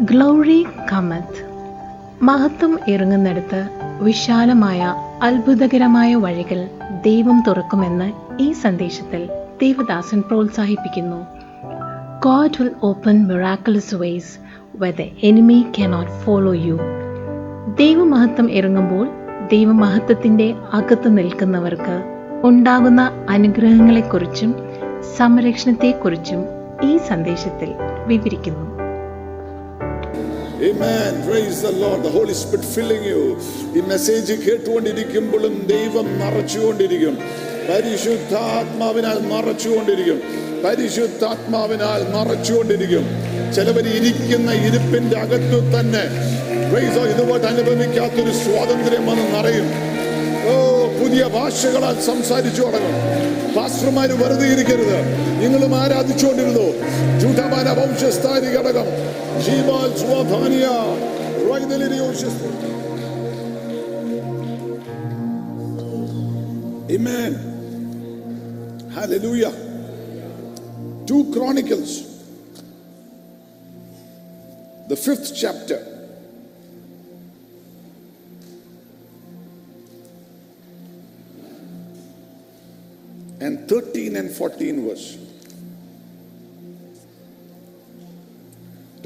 Glory Kamath മഹത്വം ഇറങ്ങുന്നിടത്ത് വിശാലമായ അത്ഭുതകരമായ വഴികൾ ദൈവം തുറക്കുമെന്ന് ഈ സന്ദേശത്തിൽ ദേവദാസൻ പ്രോത്സാഹിപ്പിക്കുന്നു. God will open miraculous ways where enemy enemy cannot follow you. ദൈവമഹത്വം ഇറങ്ങുമ്പോൾ ദൈവമഹത്വത്തിന്റെ അകത്ത് നിൽക്കുന്നവർക്ക് ഉണ്ടാകുന്ന അനുഗ്രഹങ്ങളെക്കുറിച്ചും സംരക്ഷണത്തെക്കുറിച്ചും ഈ സന്ദേശത്തിൽ വിവരിക്കുന്നു. Amen. Praise the Lord. The Holy Spirit filling you. ഈ മെസ്സേജ് കേട്ടുകൊണ്ടിരിക്കുമ്പോഴും ദൈവം നിറച്ചുകൊണ്ടിരിക്കും പരിശുദ്ധാത്മാവിനാൽ നിറച്ചുകൊണ്ടിരിക്കും പരിശുദ്ധാത്മാവിനാൽ നിറച്ചുകൊണ്ടിരിക്കും ചിലവർ ഇരിക്കുന്ന ഇരിപ്പിന്റെ അകത്തു തന്നെ ഇതുപോലെ അനുഭവിക്കാത്തൊരു സ്വാതന്ത്ര്യം വന്ന് നിറയും പുതിയ ഭാഷകളാൽ സംസാരിച്ചു തുടങ്ങും പാസ്റ്റർമാർ വെറുതെ ഇരിക്കരുത് നിങ്ങളും ആരാധിച്ചുകൊണ്ടിരുന്നു ജൂഠമാന വംശസ്ഥാരി ഘടകം ജീവാൽ സ്വാധാനിയ Amen. Hallelujah. Two Chronicles. And 13 and 14 verse.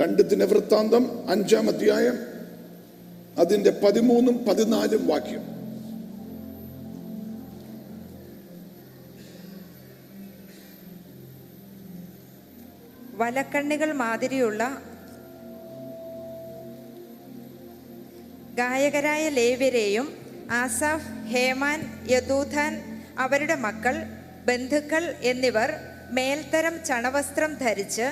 രണ്ട് ദിനവൃത്താന്തം അഞ്ചാം അധ്യായം അതിന്റെ പതിമൂന്നും പതിനാലും വാക്യം വലക്കണ്ണികൾ മാതിരിയുള്ള ഗായകരായ ലേവ്യരെയും ആസാഫ് ഹേമാൻ യദൂഥാൻ അവരുടെ മക്കൾ ബന്ധുക്കൾ എന്നിവർ മേൽത്തരം ചണവസ്ത്രം ധരിച്ച്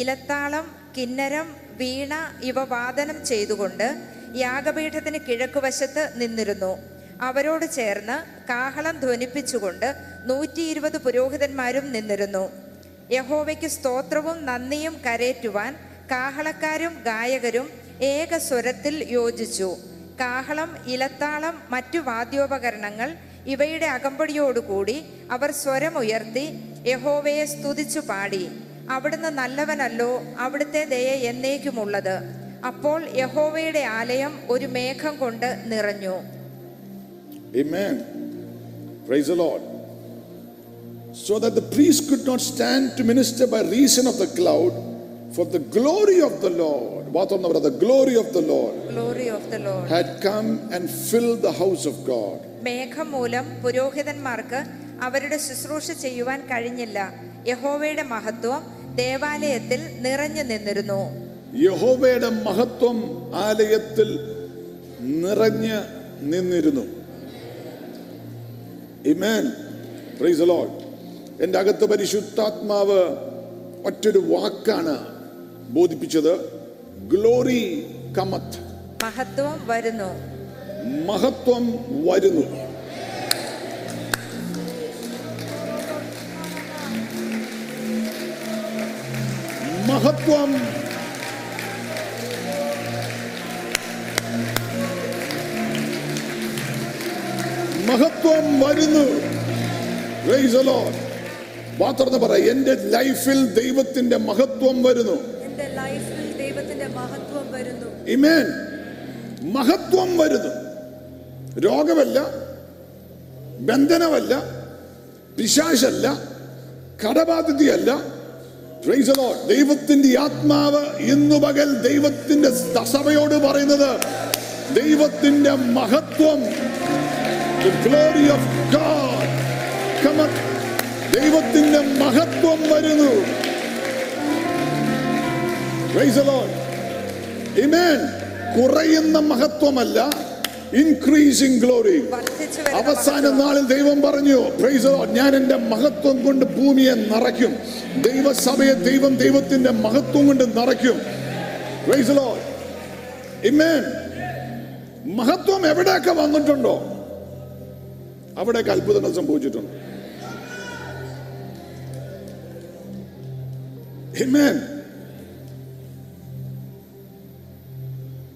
ഇലത്താളം കിന്നരം വീണ ഇവ വാദനം ചെയ്തുകൊണ്ട് യാഗപീഠത്തിന് കിഴക്കുവശത്ത് നിന്നിരുന്നു. അവരോട് ചേർന്ന് കാഹളം ധ്വനിപ്പിച്ചുകൊണ്ട് നൂറ്റി ഇരുപത് പുരോഹിതന്മാരും നിന്നിരുന്നു. യഹോവയ്ക്ക് സ്തോത്രവും നന്ദിയും കരേറ്റുവാൻ കാഹളക്കാരും ഗായകരും ഏക സ്വരത്തിൽ യോജിച്ചു. കാഹളം ഇലത്താളം മറ്റു വാദ്യോപകരണങ്ങൾ ഇവയുടെ അകമ്പടിയോടുകൂടി അവർ സ്വരമുയർത്തി യഹോവയെ സ്തുതിച്ചു പാടി അവിടുന്ന് നല്ലവനല്ലോ അവിടുത്തെ ദയ എന്നേക്കുമുള്ളത് അപ്പോൾ യഹോവയുടെ ആലയം ഒരു മേഘം കൊണ്ട് നിറഞ്ഞു. Praise the Lord. So that the priest could not stand to minister by reason of the cloud, for the glory of the Lord, the glory of the Lord glory of the Lord had come and filled the house of God. മേഘം മൂലം പുരോഹിതന്മാർക്ക് അവരുടെ ശുശ്രൂഷ ചെയ്യുവാൻ കഴിഞ്ഞില്ല. യഹോവയുടെ മഹത്വം ദേവാലയത്തിൽ നിറഞ്ഞു നിന്നിരുന്നു. യഹോവയുടെ മഹത്വം ആലയത്തിൽ നിറഞ്ഞ് നിന്നിരുന്നു. എന്റെ എന്റെ അകത്ത് പരിശുദ്ധാത്മാവ് മറ്റൊരു വാക്കാണ് ബോധിപ്പിച്ചത്. ഗ്ലോറി കമത്ത് മഹത്വം വരുന്നു. മഹത്വം വരുന്നു. മഹത്വം മഹത്വം വരുന്നു. മാത്രം. പറ എന്റെ ലൈഫിൽ ദൈവത്തിന്റെ മഹത്വം വരുന്നു. എന്റെ ലൈഫിൽ ദൈവത്തിന്റെ മഹത്വം വരുന്നു. ഇമേൻ മഹത്വം വരുന്നു. രോഗമല്ല ബന്ധനമല്ല പിശാശല്ല കടബാധ്യതയല്ല. ദൈവത്തിന്റെ ആത്മാവ് ഇന്നു പകൽ ദൈവത്തിന്റെ സഭയോട് പറയുന്നത് ദൈവത്തിന്റെ മഹത്വം. ഗ്ലോറി ഓഫ് ദൈവത്തിന്റെ മഹത്വം വരുന്നു. കുറയുന്ന മഹത്വമല്ല ഇൻക്രീസിംഗ് ഗ്ലോറി അവസാന നാളിൽ ദൈവം പറഞ്ഞു "Praise the Lord. ഞാൻ എന്റെ മഹത്വം കൊണ്ട് ഭൂമിയെ നിറയ്ക്കും. ദൈവസഭയെ ദൈവം ദൈവത്തിന്റെ മഹത്വം കൊണ്ട് നിറയ്ക്കും. മഹത്വം എവിടെയൊക്കെ വന്നിട്ടുണ്ടോ? അവിടെയൊക്കെ അത്ഭുതങ്ങൾ സംഭവിച്ചിട്ടുണ്ട്.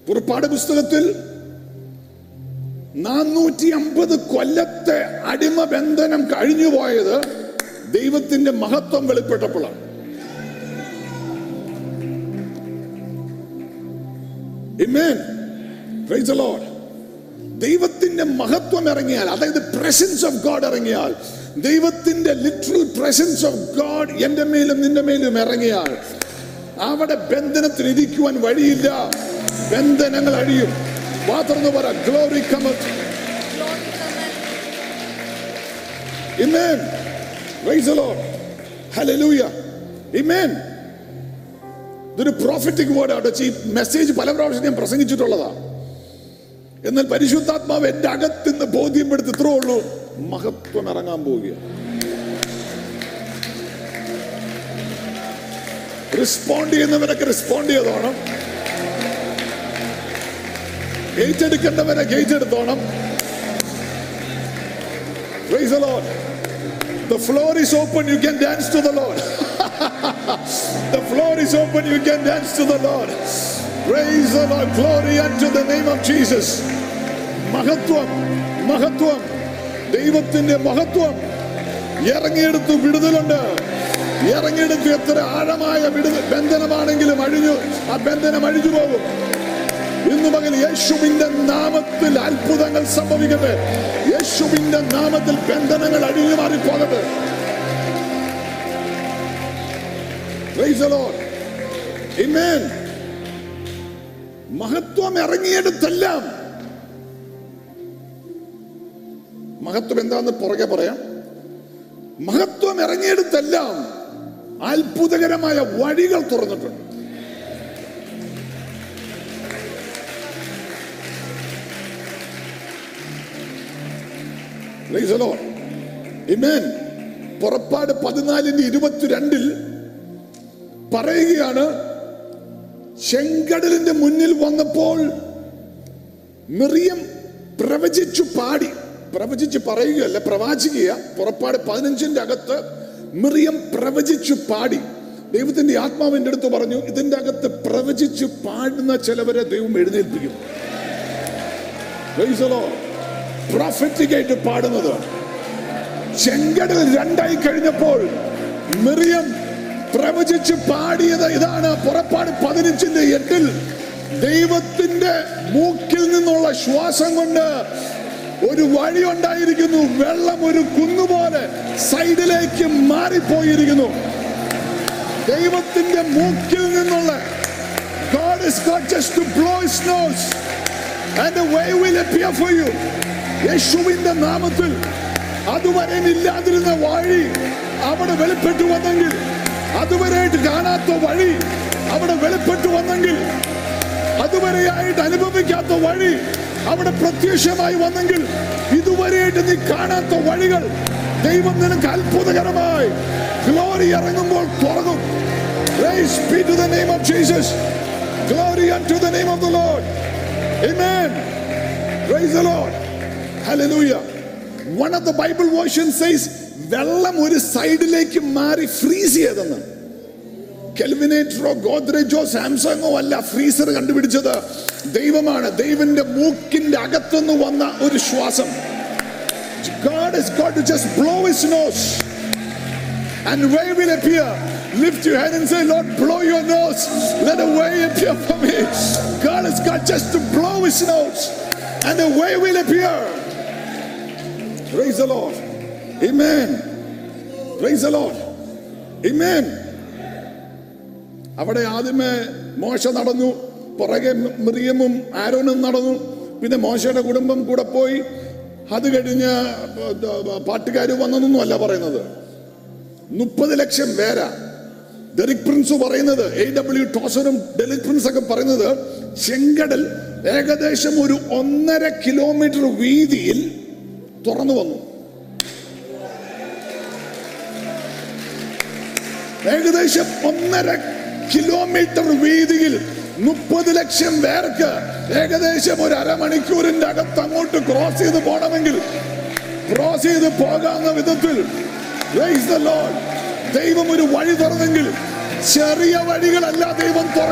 പുറപ്പാട് പുസ്തകത്തിൽ നാനൂറ്റി അമ്പത് കൊല്ലത്തെ അടിമ ബന്ധനം കഴിഞ്ഞു പോയത് ദൈവത്തിന്റെ മഹത്വം വെളിപ്പെട്ടപ്പോഴാണ്. ദൈവത്തിന്റെ മഹത്വം ഇറങ്ങിയാൽ അതായത് പ്രസൻസ് ഓഫ് ഗോഡ് ഇറങ്ങിയാൽ ദൈവത്തിന്റെ ലിറ്ററൽ പ്രസൻസ് ഓഫ് ഗോഡ് എന്റെ മേലും നിന്റെ മേലും ഇറങ്ങിയാൽ അവിടെ ബന്ധനത്തിന് ഇരിക്കുവാൻ വഴിയില്ല. ബന്ധനങ്ങൾ അഴിയും. മാത്രം പറയാം glory Kamath Amen. Praise the Lord. Hallelujah. Amen. ഇതൊരു പ്രോഫിറ്റിക് വേർഡ് ആണ് ഈ മെസ്സേജ് പല പ്രാവശ്യം ഞാൻ പ്രസംഗിച്ചിട്ടുള്ളതാണ് എന്നാൽ പരിശുദ്ധാത്മാവ് എന്റെ അകത്തുനിന്ന് ബോധ്യപ്പെടുത്തി ഇത്രേ ഉള്ളൂ മഹത്വം ഇറങ്ങാൻ പോവുക റിസ്പോണ്ട് ചെയ്യുന്നവരൊക്കെ റിസ്പോണ്ട് ചെയ്തോണം ഏറ്റെടുക്കേണ്ടവരെ ഗേറ്റെടുത്തോണം praise the Lord the floor is open you can dance to the Lord the floor is open you can dance to the Lord praise the Lord glory in name of Jesus മഹത്വം മഹത്വം. ദൈവത്തിന്റെ മഹത്വം. ഇറങ്ങിയെടുത്ത് വിടുതലുണ്ട്. ഇറങ്ങിയെടുത്ത് എത്ര ആഴമായ ബന്ധനമാണെങ്കിലും അഴിഞ്ഞു ആ ബന്ധനം അഴിഞ്ഞു പോകും. ഇന്ന് പകൽ യേശുവിന്റെ നാമത്തിൽ അത്ഭുതങ്ങൾ സംഭവിക്കട്ടെ. യേശുവിന്റെ നാമത്തിൽ ബന്ധനങ്ങൾ അഴിഞ്ഞു മാറി പോകട്ടെ Praise the Lord. Amen. മഹത്വം ഇറങ്ങിയെടുത്തെല്ലാം. മഹത്വം എന്താന്ന് പുറകെ പറയാം. മഹത്വം ഇറങ്ങിയെടുത്തെല്ലാം അത്ഭുതകരമായ വഴികൾ തുറന്നിട്ടുണ്ട്. പുറപ്പാട് പതിനാലിന്റെ ഇരുപത്തിരണ്ടിൽ പറയുകയാണ് ചെങ്കടലിന്റെ മുന്നിൽ വന്നപ്പോൾ മിറിയം പ്രവചിച്ചു പാടി. പ്രവചിച്ച് പറയുകയല്ല പ്രവാചിക്കുക പുറപ്പാട് പതിനഞ്ചിന്റെ അകത്ത് മിറിയം പ്രവചിച്ചു പാടി. ദൈവത്തിന്റെ ആത്മാവിന്റെ അടുത്ത് പറഞ്ഞു ഇതിന്റെ അകത്ത് പ്രവചിച്ചു പാടുന്ന ചിലവരെ ദൈവം എഴുന്നേൽപ്പിക്കും. Prophetic പാടുന്നത്. ചെങ്കടൽ രണ്ടായി കഴിഞ്ഞപ്പോൾ മിറിയം പ്രവചിച്ച് പാടിയത് ഇതാണ്. പുറപ്പാട് പതിനഞ്ചിന്റെ എട്ടിൽ ദൈവത്തിന്റെ മൂക്കിൽ നിന്നുള്ള ശ്വാസം കൊണ്ട് ഒരു വഴി ഉണ്ടായിരിക്കുന്നു. വെള്ളം ഒരു കുന്നുപോലെ സൈഡിലേക്ക് മാറിപ്പോയിരിക്കുന്നു. ദൈവത്തിന്റെ മൂക്കിൽ നിന്നുള്ള God is got just to blow his nose. And the way will appear for you. യേശുവിന്റെ നാമത്തിൽ അതുവരെ ഇല്ലാതിരുന്ന വഴി അവിടെ വെളിപ്പെട്ടു വന്നെങ്കിൽ അതുവരെയായിട്ട് കാണാത്ത വഴി അവിടെ വെളിപ്പെട്ടു വന്നെങ്കിൽ അതുവരെയായിട്ട് അനുഭവിക്കാത്ത വഴി അവിടെ പ്രത്യക്ഷമായി വന്നെങ്കിൽ ഇതുവരെയായിട്ട് നീ കാണാത്ത വഴികൾ ദൈവം നിനക്ക് അത്ഭുതകരമായി ഗ്ലോറി ഇറങ്ങുമ്പോൾ തുറക്കും Praise be to the name of Jesus. Glory unto the name of the Lord. Amen. Praise the Lord. Hallelujah. One of the Bible version says വെള്ളം ഒരു സൈഡിലേക്ക് മാറി ഫ്രീസ് ചെയ്തെന്ന് കെൽവിനേറ്ററോ ഗോദ്രേജോ സാംസങ്ങോ അല്ല ഫ്രീസർ കണ്ടുപിടിച്ചത് ദൈവമാണ് ദൈവന്റെ മൂക്കിന്റെ അകത്തുനിന്ന് വന്ന ഒരു ശ്വാസം God has got to just blow his nose and way will appear. Lift your hand and say, Lord, blow your nose. Let a way appear for me. God has got just to blow his nose and the way will appear. Praise the Lord. Amen. Praise the Lord. Amen. അവിടെ ആദ്യമേ മോശ നടന്നു പുറകെ മൃഗമും ആരോനും നടന്നു പിന്നെ മോശയുടെ കുടുംബം കൂടെ പോയി അത് കഴിഞ്ഞ് പാട്ടുകാർ വന്നതൊന്നും അല്ല പറയുന്നത് മുപ്പത് ലക്ഷം പേരാ ഡെറിക് പ്രിൻസ് പറയുന്നത് എ ഡബ്ല്യു ടോസറും ഡെറിക് പ്രിൻസ് ഒക്കെ പറയുന്നത് ചെങ്കടൽ ഏകദേശം ഒരു ഒന്നര കിലോമീറ്റർ വീതിയിൽ തുറന്നു വന്നു ഏകദേശം ഒന്നര കിലോമീറ്റർ വീതിയിൽ മുപ്പത് ലക്ഷം പേർക്ക് ഏകദേശം ഒരു അരമണിക്കൂറിന്റെ അകത്ത് അങ്ങോട്ട് ക്രോസ് ചെയ്ത് പോകണമെങ്കിൽ ക്രോസ് ചെയ്ത് പോകാവുന്ന വിധത്തിൽ. ദൈവം ഒരു വഴി തുറന്നെങ്കിൽ ചെറിയ വഴികളല്ല ദൈവം തുറ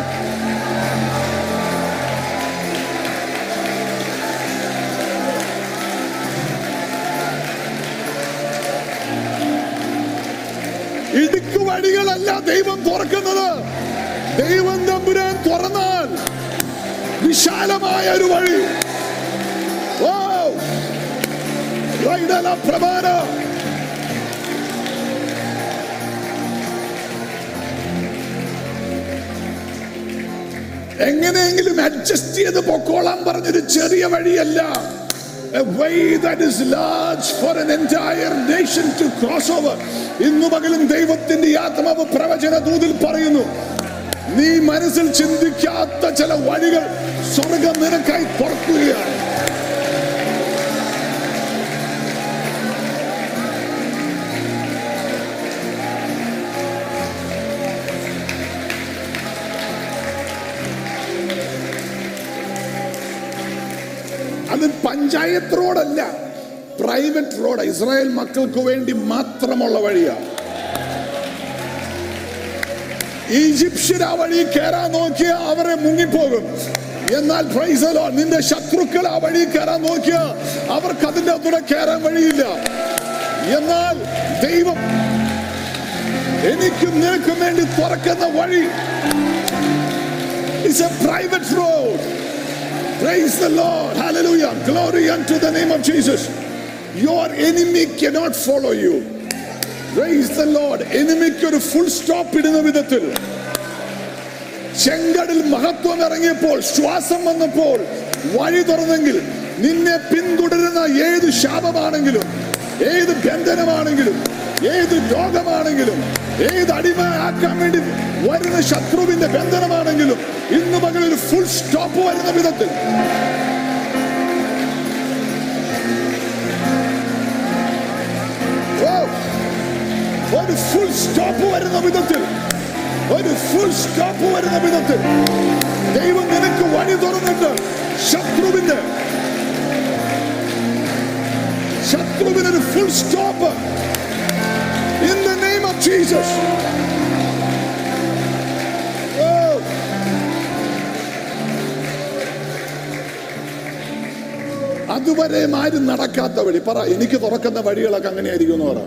ഇടുക്ക് വഴികളല്ല ദൈവം തുറക്കുന്നത്. ദൈവം തമ്പുരാൻ തുറന്നാൽ വിശാലമായ ഒരു വഴി. പ്രമാണ. എങ്ങനെയെങ്കിലും അഡ്ജസ്റ്റ് ചെയ്ത് പൊക്കോളാൻ പറഞ്ഞൊരു ചെറിയ വഴിയല്ല. A way that is large for an entire nation to cross over. ഇന്നു പകലും ദൈവത്തിന്റെ ആത്മാവ് പ്രവചന ദൂതിൽ പറയുന്നു നീ മനസ്സിൽ ചിന്തിക്കാത്ത ചില വഴികൾ സ്വർഗം നിനക്കായി തുറക്കുകയാണ് പഞ്ചായത്ത് റോഡല്ല പ്രൈവറ്റ് റോഡ് ഇസ്രായേൽ മക്കൾക്ക് വേണ്ടി മാത്രമുള്ള വഴിയാണ് ഈജിപ്ഷ്യൻ ആ വഴി കയറാൻ നോക്കിയ അവരെ മുങ്ങിപ്പോകും. എന്നാൽ പ്രൈസലോ നിന്റെ ശത്രുക്കൾ ആ വഴി കയറാൻ നോക്കിയ അവർക്ക് അതിന്റെ കൂടെ കയറാൻ വഴിയില്ല. എന്നാൽ ദൈവം എനിക്കും നിനക്കും വേണ്ടി തുറക്കുന്ന വഴി it's a private road Praise the Lord. Hallelujah. Glory unto the name of Jesus. Your enemy cannot follow you. Praise the Lord. എനിമിക്ക് ഒരു ഫുൾ സ്റ്റോപ്പ് ഇടുന്ന വിധത്തിൽ ചെങ്കടൽ മഹത്വം ഇറങ്ങിയപ്പോൾ ശ്വാസം വന്നപ്പോൾ വഴി തുറന്നെങ്കിൽ നിന്നെ പിന്തുടരുന്ന ഏത് ശാപമാണെങ്കിലും ഏത് ബന്ധനമാണെങ്കിലും ഏത് രോഗമാണെങ്കിലും ഏത് അടിമയാക്കാൻ വേണ്ടി വരുന്ന ശത്രുവിന്റെ ബന്ധനമാണെങ്കിലും ഇന്ന് ഒരു ഫുൾ സ്റ്റോപ്പ് വരുന്ന വിധത്തിൽ. ഒരു ഫുൾ സ്റ്റോപ്പ് വരുന്ന വിധത്തിൽ ഒരു ഫുൾ സ്റ്റോപ്പ് വരുന്ന വിധത്തിൽ. ദൈവം നിനക്ക് വഴി തുറന്നിട്ട് ശത്രുവിന്റെ ശത്രുവിനൊരു full stop the Jesus. Jesus അതുവരെ ആരും നടക്കാത്ത വഴി. പറ എനിക്ക് തുറക്കുന്ന വഴികളൊക്കെ അങ്ങനെയായിരിക്കും എന്ന് പറ.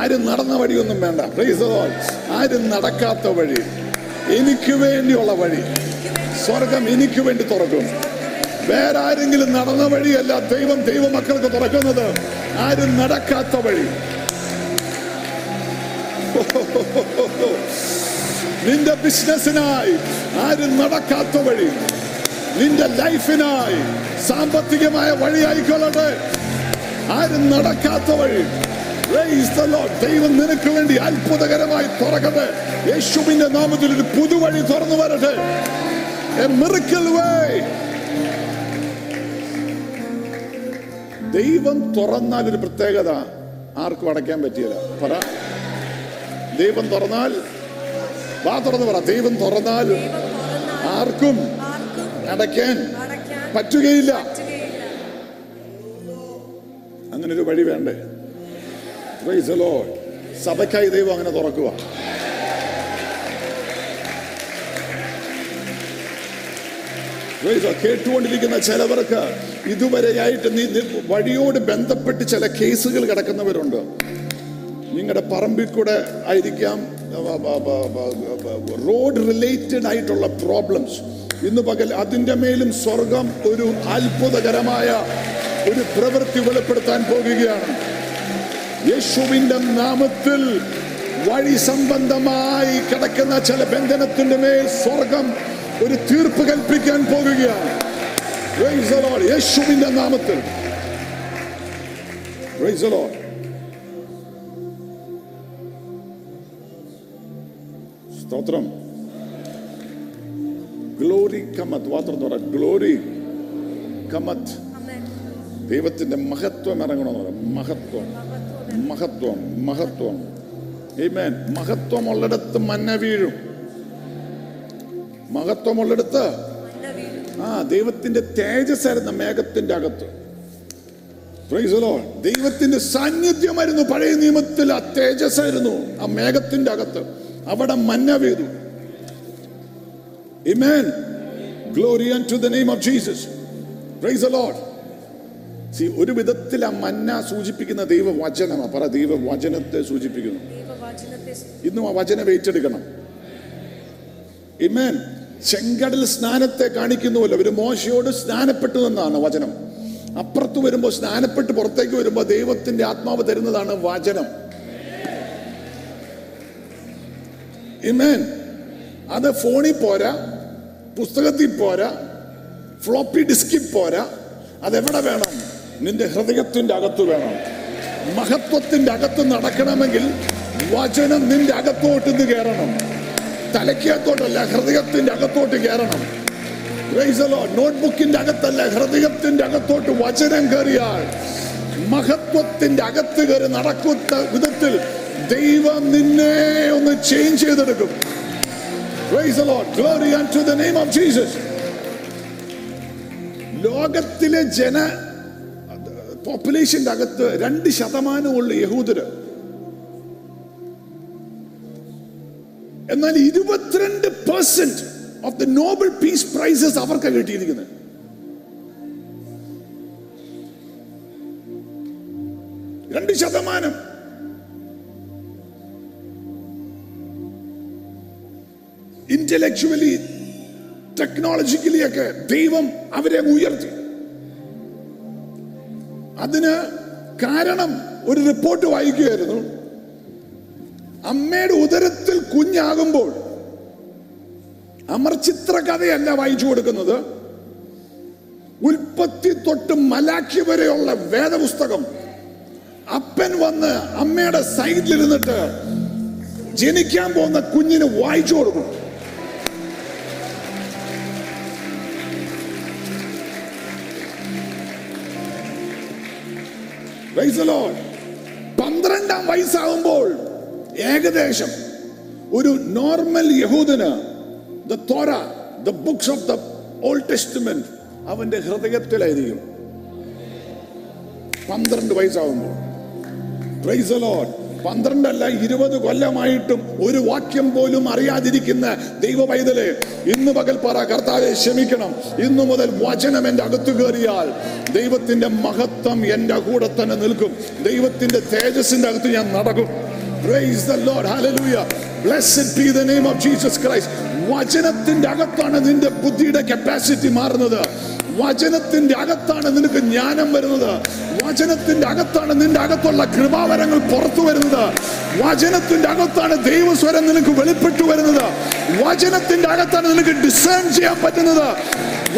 ആരും നടന്ന വഴിയൊന്നും വേണ്ട. പ്ലീസ് ആരും നടക്കാത്ത വഴി. എനിക്ക് വേണ്ടിയുള്ള വഴി. സ്വർഗം എനിക്ക് വേണ്ടി തുറക്കും. വേറെ ആരെങ്കിലും നടന്ന വഴിയല്ല ദൈവം ദൈവമക്കൾക്ക് തുറക്കുന്നത്. ആരും നടക്കാത്ത വഴി. നിന്റെ ബിസിനസ്സിനായി ആരും നടക്കാത്ത വഴി നിന്റെ ലൈഫിനായി സാമ്പത്തികമായ വഴി ആയിക്കൊള്ളട്ടെ ആരും നടക്കാത്ത വഴി. ദൈവം നിനക്ക് വേണ്ടി അത്ഭുതകരമായി തുറക്കട്ടെ. യേശുവിന്റെ നാമത്തിൽ ഒരു പുതുവഴി തുറന്നു വരട്ടെ. ദൈവം തുറന്നാൽ ഒരു പ്രത്യേകത ആർക്കും അടയ്ക്കാൻ പറ്റിയില്ല പറ. ദൈവം തുറന്നാൽ വാ തുറന്ന് പറ. ദൈവം തുറന്നാൽ ആർക്കും അടയ്ക്കാൻ പറ്റുകയില്ല. അങ്ങനെ ഒരു വഴി വേണ്ടേ? Lord. സഭയ്ക്കായി ദൈവം അങ്ങനെ തുറക്കുക. കേട്ടുകൊണ്ടിരിക്കുന്ന ചിലവർക്ക് ഇതുവരെയായിട്ട് നീ വഴിയോട് ബന്ധപ്പെട്ട് ചില കേസുകൾ കിടക്കുന്നവരുണ്ട്. നിങ്ങളുടെ പറമ്പിൽ കൂടെ ആയിരിക്കാം. റോഡ് റിലേറ്റഡ് ആയിട്ടുള്ള പ്രോബ്ലംസ്. ഇന്ന് പകൽ അതിന്റെ മേലും സ്വർഗം ഒരു അത്ഭുതകരമായ ഒരു പ്രവൃത്തി വെളിപ്പെടുത്താൻ പോകുകയാണ്. യേശുവിന്റെ നാമത്തിൽ വഴി സംബന്ധമായി കിടക്കുന്ന ചില ബന്ധനത്തിന്റെ മേൽ സ്വർഗം ഒരു തീർപ്പ് കൽപ്പിക്കാൻ പോകുകയാണ്. യേശുവിന്റെ. നാമത്തിൽ. Praise the സ്തോത്രം. ഗ്ലോറി കമത്ത് വാത്രം പറയാം. ഗ്ലോറി കമത്ത് ആമേൻ ദൈവത്തിന്റെ മഹത്വം ഇറങ്ങണമെന്ന് പറയാം. മഹത്വം. മഹത്വം. മഹത്വം. Amen. മഹത്വമുള്ളിടത്ത് മന്ന വീഴും. മഹത്വമുള്ളിടത്ത് ആ ദൈവത്തിന്റെ തേജസ് ആയിരുന്നു മേഘത്തിന്റെ അകത്ത്. ദൈവത്തിന്റെ സാന്നിധ്യമായിരുന്നു പഴയ നിയമത്തിൽ ആ തേജസ് ആയിരുന്നു ആ മേഘത്തിന്റെ അകത്ത്. അവിടെ മഞ്ഞ വീതു. Amen. Glory unto the name of Jesus. Praise the Lord. സി ഒരു വിധത്തിൽ ആ മന്ന സൂചിപ്പിക്കുന്ന ദൈവവചനമാണ്. പറ ദൈവവചനത്തെ സൂചിപ്പിക്കുന്നു. ഇന്നും ആ വചനം ഏറ്റെടുക്കണം. ഇമേൻ ചെങ്കടൽ സ്നാനത്തെ കാണിക്കുന്നുവല്ലോ. ഒരു മോശയോട് സ്നാനപ്പെട്ടു എന്നാണ് വചനം. അപ്പുറത്ത് വരുമ്പോൾ സ്നാനപ്പെട്ട് പുറത്തേക്ക് വരുമ്പോൾ ദൈവത്തിന്റെ ആത്മാവ് തരുന്നതാണ് വചനം. Amen. അത് ഫോണിൽ പോരാ പുസ്തകത്തിൽ പോരാ ഫ്ലോപ്പി ഡിസ്കിൽ പോരാ. അതെവിടെ വേണം? നിന്റെ ഹൃദയത്തിന്റെ അകത്ത് വേണം. മഹത്വത്തിന്റെ അകത്ത് നടക്കണമെങ്കിൽ വചനം നിന്റെ അകത്തോട്ട് നിന്ന് കയറണം. തലയ്ക്കകത്തോട്ടല്ല ഹൃദയത്തിന്റെ അകത്തോട്ട് കയറണം. നോട്ട്ബുക്കിന്റെ അകത്തല്ല ഹൃദയത്തിന്റെ അകത്തോട്ട് വചനം കയറിയാൽ മഹത്വത്തിന്റെ അകത്ത് കയറി നടക്കുന്ന വിധത്തിൽ ദൈവം നിന്നെ ഒന്ന് ചേഞ്ച് ചെയ്തെടുക്കും. ലോകത്തിലെ ജന പോപ്പുലേഷന്റെ അകത്ത് രണ്ട് ശതമാനമുള്ള യഹൂദര്. എന്നാൽ ഇരുപത്തിരണ്ട് percent of the Nobel peace prizes അവർക്ക് കിട്ടിയിരിക്കുന്നത്. രണ്ട് ശതമാനം. ഇന്റലക്ച്വലി ടെക്നോളജിക്കലി ഒക്കെ ദൈവം അവരെ ഉയർത്തി. അതിന് കാരണം ഒരു റിപ്പോർട്ട് വായിക്കുകയായിരുന്നു. അമ്മയുടെ ഉദരത്തിൽ കുഞ്ഞാകുമ്പോൾ അമർചിത്ര കഥയല്ല വായിച്ചു കൊടുക്കുന്നത്. ഉൽപ്പത്തി തൊട്ട് മലാഖ്യ വരെയുള്ള വേദപുസ്തകം. അപ്പൻ വന്ന് അമ്മയുടെ സൈഡിലിരുന്നിട്ട് ജനിക്കാൻ പോകുന്ന കുഞ്ഞിന് വായിച്ചു കൊടുക്കും പന്ത്രണ്ടാം വയസ്സാകുമ്പോൾ ഏകദേശം ഒരു normal യഹൂദന് the Torah the books of the Old Testament അവന്റെ ഹൃദയത്തിലായിരിക്കും പന്ത്രണ്ട് വയസ്സാകുമ്പോൾ. Price Lord. പന്ത്രണ്ടല്ല ഇരുപത് കൊല്ലമായിട്ടും ഒരു വാക്യം പോലും അറിയാതിരിക്കുന്ന ദൈവ പൈതലെ ഇന്ന് പകൽ പറ കർത്താവെ ക്ഷമിക്കണം. ഇന്നു മുതൽ വചനം എന്റെ അകത്ത് കയറിയാൽ ദൈവത്തിന്റെ മഹത്വം എന്റെ കൂടെ തന്നെ നിൽക്കും. ദൈവത്തിന്റെ തേജസ്സിന്റെ അകത്ത് ഞാൻ നടക്കും. വചനത്തിന്റെ അകത്താണ് നിന്റെ ബുദ്ധിയുടെ കപ്പാസിറ്റി മാറുന്നത്. വചനത്തിന്റെ അകത്താണ് നിനക്ക് ജ്ഞാനം വരുന്നത്. വചനത്തിന്റെ അകത്താണ് നിന്റെ അകത്തുള്ള കൃപാവരങ്ങൾ പുറത്തു വരുന്നത്. വചനത്തിന്റെ അകത്താണ് ദൈവസ്വരം നിനക്ക് വെളിപ്പെട്ടു വരുന്നത്. വചനത്തിന്റെ അകത്താണ് നിനക്ക് ഡിസേൺ ചെയ്യാൻ പറ്റുന്നത്.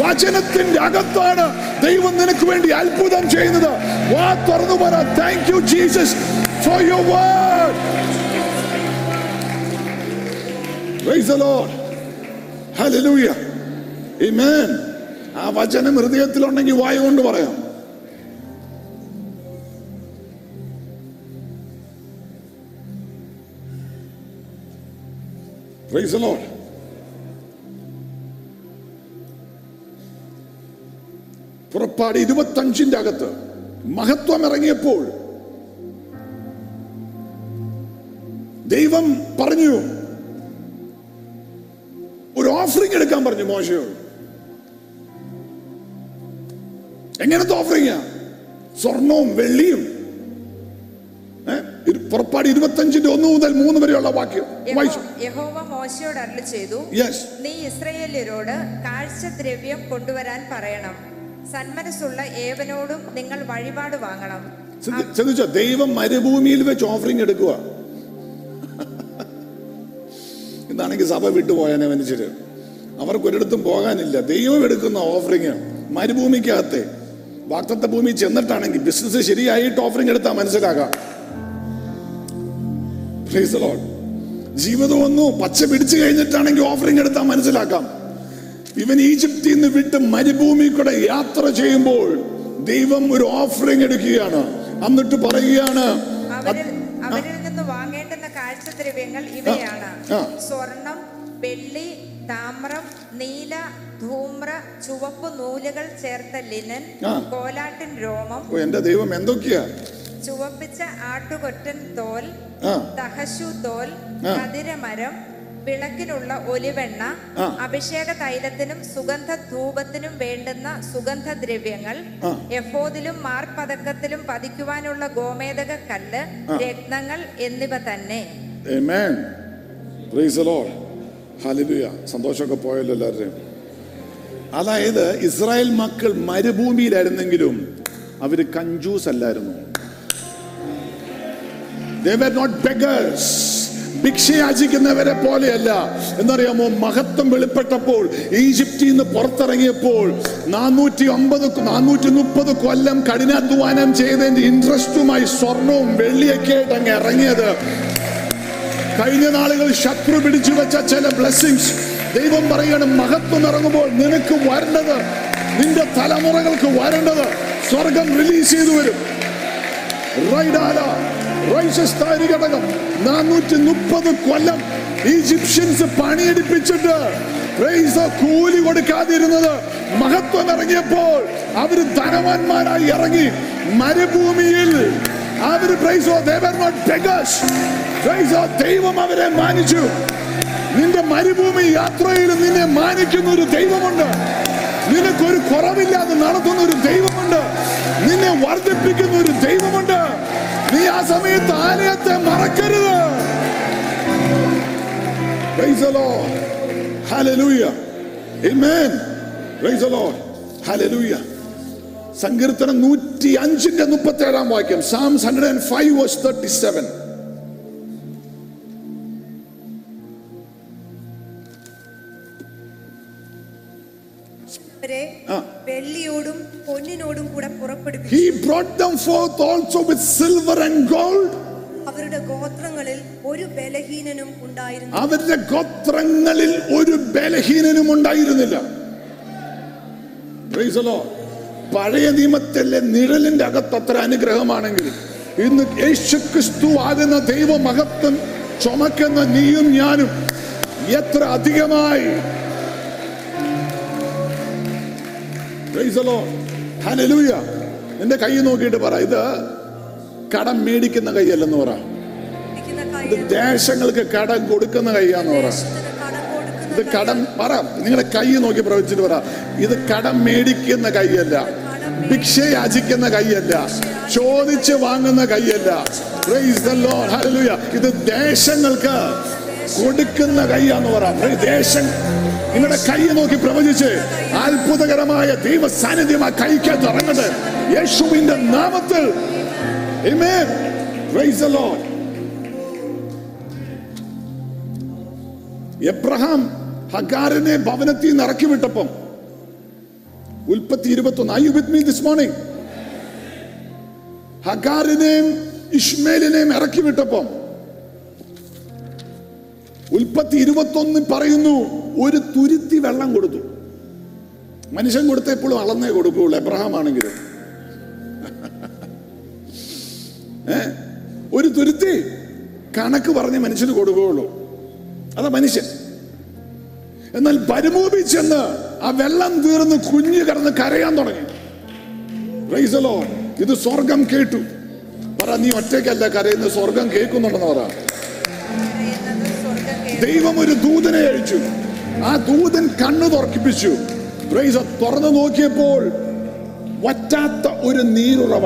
വചനത്തിന്റെ അകത്താണ് ദൈവം നിനക്ക് വേണ്ടി അത്ഭുതം ചെയ്യുന്നത്. വാ തുറന്നു പറ. Thank you Jesus for your word Praise the Lord. Hallelujah. Amen. ആ വചനം ഹൃദയത്തിലുണ്ടെങ്കിൽ വായു കൊണ്ട് പറയാം. പുറപ്പാട് ഇരുപത്തി അഞ്ചിന്റെ അകത്ത് മഹത്വം ഇറങ്ങിയപ്പോൾ ദൈവം പറഞ്ഞു ഒരു ഓഫറിംഗ് എടുക്കാൻ പറഞ്ഞു മോശയോട്. എങ്ങനത്തെ ഓഫറിങ് സ്വർണവും വെള്ളിയും. പുറപ്പാട് ഇരുപത്തഞ്ചിന്റെ ഒന്ന് മുതൽ മൂന്ന് വരെയുള്ള വാക്യം. യഹോവ മോശയോട് അരുളി ചെയ്തു നീ നീ കാഴ്ച കാഴ്ചദ്രവ്യം കൊണ്ടുവരാൻ പറയണം. സന്മനസ്സുള്ള ഏവനോടും നിങ്ങൾ വഴിപാട് വാങ്ങണം. ശ്രദ്ധിച്ചോ? ദൈവം മരുഭൂമിയിൽ വെച്ച് ഓഫറിംഗ് എടുക്കുക ഇതാണെങ്കിൽ സഭ വിട്ടുപോയാനെ മനുഷ്യര്. അവർക്ക് ഒരിടത്തും പോകാനില്ല. ദൈവം എടുക്കുന്ന ഓഫറിങ് മരുഭൂമിക്കകത്തെ. വാക്തത്വ ഭൂമി ചെന്നിട്ടാണെങ്കിൽ ബിസിനസ് ശരിയായിട്ട് ഓഫറിംഗ് എടുത്താൽ മനസ്സിലാക്കാം. ജീവിതം ഒന്നു പച്ച പിടിച്ചു കഴിഞ്ഞിട്ടാണെങ്കിൽ ഓഫറിംഗ് എടുത്താൽ മനസ്സിലാക്കാം. ഇവൻ ഈജിപ്തിൽ നിന്ന് വിട്ട് മരുഭൂമി കൂടെ യാത്ര ചെയ്യുമ്പോൾ ദൈവം ഒരു ഓഫറിംഗ് എടുക്കുകയാണ്. എന്നിട്ട് പറയുകയാണ്. സ്വർണം വെള്ളി താമ്രം നീല ധൂമ്ര ചുവപ്പ് നൂലുകൾ ചേർത്ത ലിനൻ. കോലാട്ടിൻ രോമം ഓ എന്റെ ദൈവം എന്തൊക്കെയാ ചുവപ്പിച്ച ആട്ടുകൊറ്റൻ തോൽ തഹശു തോൽ. കതിരമരം വിളക്കിനുള്ള ഒലിവെണ്ണ. അഭിഷേക തൈലത്തിനും സുഗന്ധ ധൂപത്തിനും വേണ്ടുന്ന സുഗന്ധ ദ്രവ്യങ്ങൾ എഫോദിലും മാർപ്പതക്കത്തിലും പതിക്കുവാനുള്ള ഗോമേതക കല്ല്. രത്നങ്ങൾ എന്നിവ തന്നെ ഹല്ലേലൂയ. സന്തോഷമൊക്കെ പോയല്ലോ എല്ലാവരുടെയും. അതായത് ഇസ്രായേൽ മക്കൾ മരുഭൂമിയിലായിരുന്നെങ്കിലും അവർ കഞ്ചൂസ് അല്ലായിരുന്നു. ഭിക്ഷയാചിക്കുന്നവരെ പോലെയല്ല. എന്നറിയാമോ? മഹത്വം വെളിപ്പെട്ടപ്പോൾ ഈജിപ്തിൽ നിന്ന് പുറത്തിറങ്ങിയപ്പോൾ നാനൂറ്റി അമ്പത് നാനൂറ്റി മുപ്പത് കൊല്ലം കഠിനാധ്വാനം ചെയ്തതിന്റെ ഇൻട്രസ്റ്റുമായി സ്വർണവും വെള്ളിയൊക്കെ ആയിട്ട് അങ്ങ് ഇറങ്ങിയത്. കഴിഞ്ഞ നാളുകൾ ശത്രു പിടിച്ചു വെച്ച ചില ബ്ലെസ്സിങ്സ് ദൈവം പറയണം മഹത്വം ഇറങ്ങുമ്പോൾ നിനക്ക് വരേണ്ടത് നിന്റെ തലമുറകൾക്ക് വരേണ്ടത് സ്വർഗം റിലീസ് ചെയ്തു വരും. കൊല്ലം ഈജിപ്ഷ്യൻസ് പണിയെടുപ്പിച്ചിട്ട് കൂലി കൊടുക്കാതിരുന്നത് മഹത്വം ഇറങ്ങിയപ്പോൾ അവർ ധനവാന്മാരായി ഇറങ്ങി മരുഭൂമിയിൽ അവർ പ്രൈസോ ദൈവം അവരെ മാനിച്ചു. നിന്റെ മരുഭൂമി യാത്രയിൽ നിന്നെ മാനിക്കുന്ന ഒരു ദൈവമുണ്ട്. നിനക്കൊരു കുറവില്ലാതെ നടത്തുന്ന ഒരു ദൈവമുണ്ട്. നിന്നെ വർദ്ധിപ്പിക്കുന്ന ഒരു ദൈവമുണ്ട്. നീ ആ സമയത്ത് ആലയത്തെ മറക്കരുത്. Praise the. സങ്കീർത്തനം നൂറ്റി അഞ്ചിന്റെ മുപ്പത്തി ഏഴാം വാക്യം Psalms hundred and five verse thirty seven വെള്ളിയോടും പൊന്നിനോടും കൂടെ പുറപ്പെടുവിച്ചു. He brought them forth also with silver and gold. അവരുടെ ഗോത്രങ്ങളിൽ ഒരു ബലഹീനനും ഉണ്ടായിരുന്നു അവരുടെ ഗോത്രങ്ങളിൽ ഒരു ബലഹീനനും ഉണ്ടായിരുന്നില്ല. Praise the Lord. പഴയ നിയമത്തിലെ നിഴലിന്റെ അകത്ത് അത്ര അനുഗ്രഹമാണെങ്കിൽ ഇന്ന് യേശു ക്രിസ്തു ആകുന്ന ദൈവമഹത്വം ചുമക്കുന്ന നീയും ഞാനും എത്ര അധികമായി. എന്റെ കൈ നോക്കിയിട്ട് പറ. ഇത് കടം മേടിക്കുന്ന കൈയല്ലെന്ന് പറ. ഇത് ദേശങ്ങൾക്ക് കടം കൊടുക്കുന്ന കൈയാന്ന് പറ. ഇത് കടം പറ. നിങ്ങളെ കൈ നോക്കി പ്രവചിച്ചിട്ട് പറ. ഇത് കടം മേടിക്കുന്ന കൈയല്ല. ഭിക്ഷ യാചിക്കുന്ന കൈയല്ല. ചോദിച്ച് വാങ്ങുന്ന കൈയല്ല. ഇത് ദേശങ്ങൾക്ക് കൊടുക്കുന്ന കൈയാന്ന് പറ. നിങ്ങളുടെ കൈ നോക്കി പ്രവചിച്ച് അത്ഭുതകരമായ ദൈവ സാന്നിധ്യം ആ കൈക്കകത്ത് ഇറങ്ങട്ടെ യേശുവിന്റെ നാമത്തിൽ. എബ്രഹാം ഹഗാറിനെ ഭവനത്തിൽ നിന്ന് ഇറക്കി വിട്ടപ്പം ഉൽപ്പത്തി ഇരുപത്തൊന്ന്. I you with me this morning ഹഗാറിനെയും ഇഷ്മേലിനെയും ഇറക്കി വിട്ടപ്പം ഉൽപ്പത്തി ഇരുപത്തൊന്ന് പറയുന്നു ഒരു തുരുത്തി വെള്ളം കൊടുത്തു. മനുഷ്യൻ കൊടുത്ത എപ്പോഴും അളന്നേ കൊടുക്കുകയുള്ളൂ എബ്രഹാം ആണെങ്കിലും ഏ? ഒരു തുരുത്തി കണക്ക് പറഞ്ഞ് മനുഷ്യന് കൊടുക്കുകയുള്ളൂ. അതാ മനുഷ്യൻ. എന്നാൽ പരിമൂപി ചെന്ന് ആ വെള്ളം തീർന്ന് കുഞ്ഞു കിടന്ന് കരയാൻ തുടങ്ങി. റൈസലോ. ഇത് സ്വർഗം കേട്ടു. പറ നീ ഒറ്റയ്ക്കല്ല കരയുന്ന സ്വർഗം കേൾക്കുന്നുണ്ടെന്ന് പറ. ദൈവം ഒരു ദൂതനെ അഴിച്ചു ആ ദൂതൻ കണ്ണു തുറക്കിപ്പിച്ചു. റൈസ തുറന്നു നോക്കിയപ്പോൾ വറ്റാത്ത ഒരു നീരുറവ.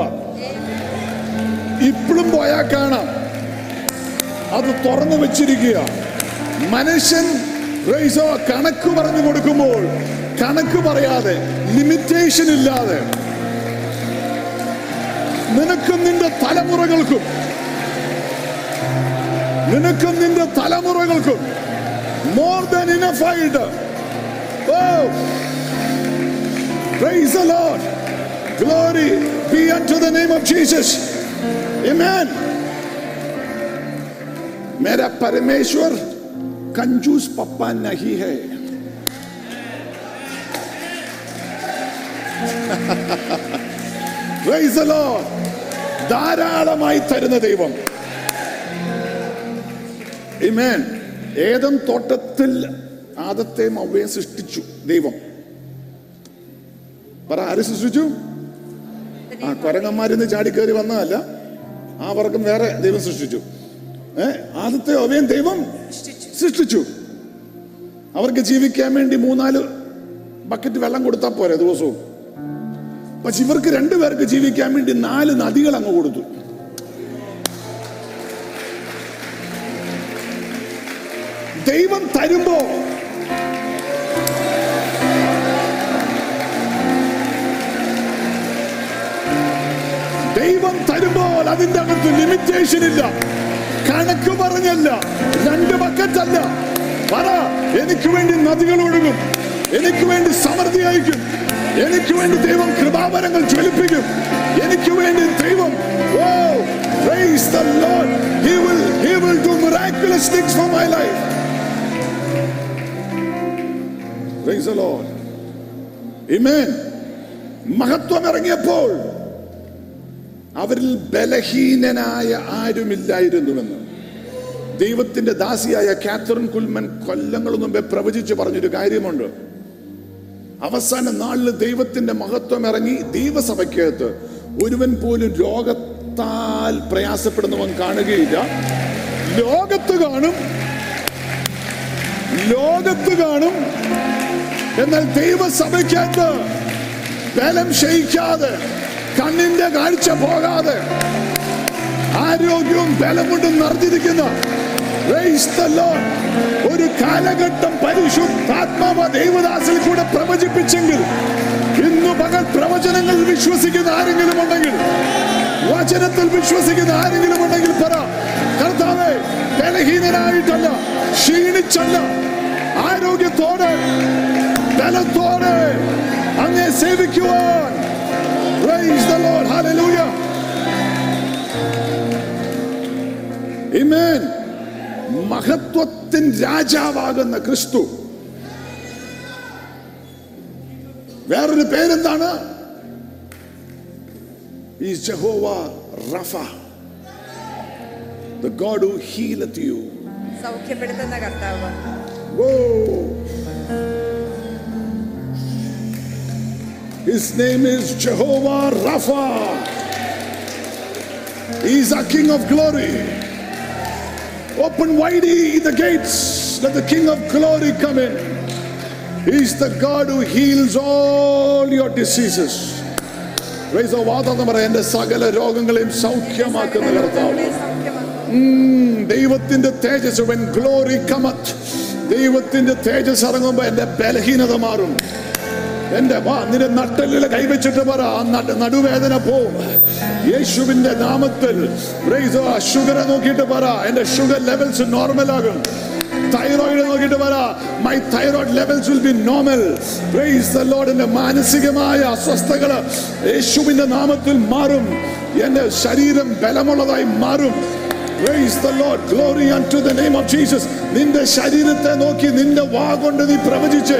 ഇപ്പോഴും പോയാൽ കാണാം. അത് തുറന്നു വെച്ചിരിക്കുക മനുഷ്യൻ കണക്ക് പറഞ്ഞു കൊടുക്കുമ്പോൾ കണക്ക് പറയാതെ ലിമിറ്റേഷൻ ഇല്ലാതെ നിനക്കും നിന്റെ തലമുറകൾക്കും നിനക്കും നിന്റെ തലമുറകൾക്കും മോർ ദാൻ ഇനഫ് ആയിട്ട് O praise the Lord glory be unto the name of Jesus amen मेरा परमेश्वर कंजूस पप्पा नहीं है Praise the Lord. ധാരാളമായി തരുന്ന ദൈവം Amen. ഏതം തോട്ടത്തിൽ ആദത്തെയും അവയെ സൃഷ്ടിച്ചു ദൈവം പറ ആര് സൃഷ്ടിച്ചു ആ കൊരങ്ങന്മാരിന്ന് ചാടിക്കേറി വന്നതല്ല ആ വർഗം വേറെ ദൈവം സൃഷ്ടിച്ചു ഏ ആദ്യത്തെ അവയും ദൈവം സൃഷ്ടിച്ചു. അവർക്ക് ജീവിക്കാൻ വേണ്ടി മൂന്നാൽ ബക്കറ്റ് വെള്ളം കൊടുത്താൽ പോരെ ദിവസവും. പക്ഷെ ഇവർക്ക് രണ്ടുപേർക്ക് ജീവിക്കാൻ വേണ്ടി നാല് നദികൾ അങ്ങ് കൊടുത്തു. ദൈവം തരുമ്പോ ദൈവം തരുമ്പോൾ അതിന്റെ അകത്ത് ലിമിറ്റേഷൻ ഇല്ല. കണക്ക് പറഞ്ഞല്ല. രണ്ട് ബക്കറ്റല്ല. പറ എനിക്ക് വേണ്ടി നദികൾ ഒഴുകും. എനിക്ക് വേണ്ടി സമൃദ്ധി അയക്കും എനിക്ക് വേണ്ടി ദൈവം കൃപാപരങ്ങൾ ജ്വലിപ്പിക്കും. എനിക്ക് വേണ്ടി ദൈവം ഓ praise the Lord. He will he will do miraculous things for my life. Praise the Lord. Amen. മഹത്വം ഇറങ്ങിയപ്പോൾ അവരിൽ ബലഹീനനായ ആരുമില്ലായിരുന്നുവെന്ന്. ദൈവത്തിന്റെ ദാസിയായ കാത്തറിൻ കുൽമൻ കൊല്ലങ്ങൾ മുമ്പേ പ്രവചിച്ച് പറഞ്ഞൊരു കാര്യമുണ്ട്. അവസാന നാളിൽ ദൈവത്തിന്റെ മഹത്വം ഇറങ്ങി ദൈവസഭയ്ക്കകത്ത് ഒരുവൻ പോലും രോഗത്താൽ പ്രയാസപ്പെടുന്നവൻ കാണുകയില്ല. ലോകത്ത് കാണും. ലോകത്ത് കാണും. എന്നാൽ ദൈവസഭയ്ക്കകത്ത് ബലം ക്ഷയിക്കാതെ കണ്ണിന്റെ കാഴ്ച പോകാതെ ആരോഗ്യവും ബലം കൊണ്ടും നിറഞ്ഞിരിക്കുന്ന. ഒരു കാലഘട്ടം പരിശുദ്ധാത്മാവ ദൈവദാസിൽ കൂടെ പ്രവചിപ്പിച്ചെങ്കിൽ ഇന്ന് പകൽ പ്രവചനങ്ങൾ വിശ്വസിക്കുന്ന ആരെങ്കിലും ഉണ്ടെങ്കിൽ വചനത്തിൽ വിശ്വസിക്കുന്ന ആരെങ്കിലും ഉണ്ടെങ്കിൽ പറ കർത്താവേ ബലഹീനനായിട്ടല്ല ക്ഷീണിച്ചല്ല ആരോഗ്യത്തോടെ ബലത്തോടെ അങ്ങനെ സേവിക്കുവാൻ Praise the Lord. Hallelujah. മഹത്വത്തിൻ രാജാവാകുന്ന ക്രിസ്തു വേറൊരു പേരെന്താണ് ഈ Jehovah Rapha the God who healeth you. സൗഖ്യപ്പെടുത്തുന്ന കർത്താവ് Whoa. His name is Jehovah Rapha. He's our King of glory. Open widely the gates. Let the King of glory come in. He's the God who heals all your diseases. Raise the വാദം പറയാം എന്റെ സകല രോഗങ്ങളെയും സൗഖ്യമാക്കുന്ന കർത്താവ് ഉം, ദൈവത്തിന്റെ തേജസ് when glory cometh ദൈവത്തിന്റെ തേജസ് ഇറങ്ങുമ്പോ എന്റെ ബലഹീനത മാറും എന്റെ നിന്റെ നട്ടലിൽ കൈവച്ചിട്ട് പറ നടുവേദന പോ. യേശുവിന്റെ നാമത്തിൽ ഷുഗറെ നോക്കിയിട്ട് പറ. എന്റെ ഷുഗർ ലെവൽസ് നോർമൽ ആകും. തൈറോയിഡ് നോക്കിയിട്ട് പറ. My thyroid levels will be normal praise the Lord എന്റെ മാനസികമായ അസ്വസ്ഥകൾ യേശുവിന്റെ നാമത്തിൽ മാറും. എന്റെ ശരീരം ബലമുള്ളതായി മാറും. Praise the Lord. Glory unto the name of Jesus. നിന്റെ ശരീരത്തെ നോക്കി നിന്റെ വാ കൊണ്ട് നീ പ്രവചിച്ച്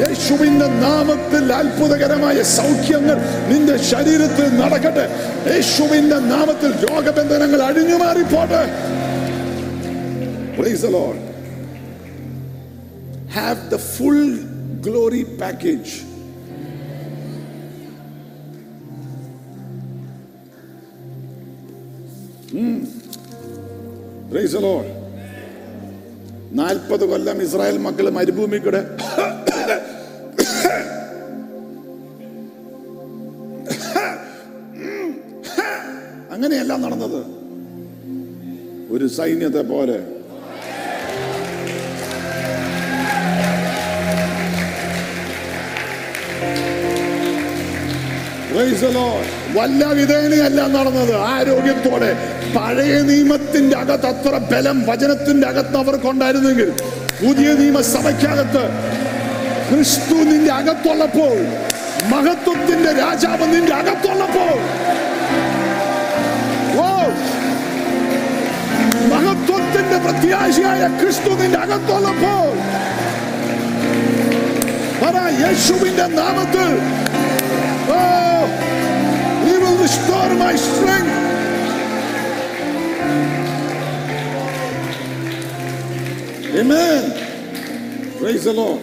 യേശുവിന്റെ നാമത്തിൽ അത്ഭുതകരമായ സൗഖ്യങ്ങൾ നിന്റെ ശരീരത്തിൽ നടക്കട്ടെ യേശുവിന്റെ നാമത്തിൽ രോഗബന്ധനങ്ങൾ അഴിഞ്ഞു മാറിപ്പോട്ടെ Lord. Have the full glory package. Praise the Lord. നാൽപ്പത് കൊല്ലം ഇസ്രായേൽ മക്കൾ മരുഭൂമി കൂടെ അങ്ങനെയല്ല നടന്നത്. ഒരു സൈന്യത്തെ പോലെ വല്ല വിധേനയല്ല നടന്നത്. ആരോഗ്യത്തോടെ. പഴയ നിയമത്തിന്റെ അകത്ത് അത്ര ബലം വചനത്തിന്റെ അകത്ത് അവർക്കുണ്ടായിരുന്നെങ്കിൽ പുതിയ നിയമസഭയ്ക്കകത്ത് ക്രിസ്തു നിന്റെ അകത്തുള്ളപ്പോൾ മഹത്വത്തിന്റെ രാജാവ് നിന്റെ അകത്തുള്ളപ്പോൾ. മഹത്വത്തിന്റെ പ്രത്യാശിയായ ക്രിസ്തു നിന്റെ അകത്തുള്ളപ്പോൾ. യേശുവിന്റെ നാമത്തിൽ restore my strength. Amen. Praise the Lord.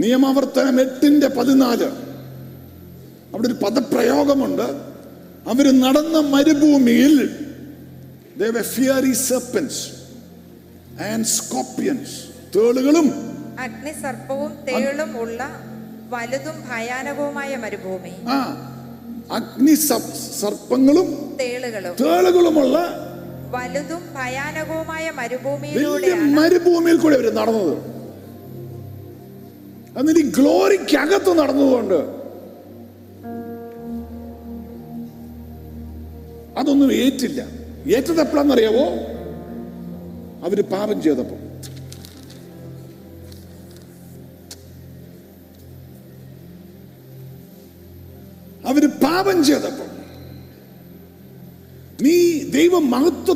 നിയമാവർത്തനം എട്ടിന്റെ പതിനാല് അവിടെ ഒരു പദപ്രയോഗമുണ്ട് അവർ നടന്ന മരുഭൂമിയിൽ they were fiery serpents and scorpions തേളുകളും അഗ്നിസർപ്പവും തേളും ഉള്ള വലുതും ഭയാനകവുമായ മരുഭൂമി അഗ്നി സർപ്പങ്ങളും തേളുകളും തേളുകളുമുള്ള വലുതും ഭയാനകവുമായ മരുഭൂമിയിലൂടെ മരുഭൂമിയിൽ കൂടെ അവർ നടന്നത്. എന്നിട്ട് ഈ ഗ്ലോറിക്കകത്ത് നടന്നതുകൊണ്ട് അതൊന്നും ഏറ്റില്ല. ഏറ്റത് എപ്പോഴാണെന്നറിയാവോ അവർ പാപം ചെയ്തപ്പോ അവർ പാപം ചെയ്തപ്പോൾ നീ ദൈവ മഹത്വ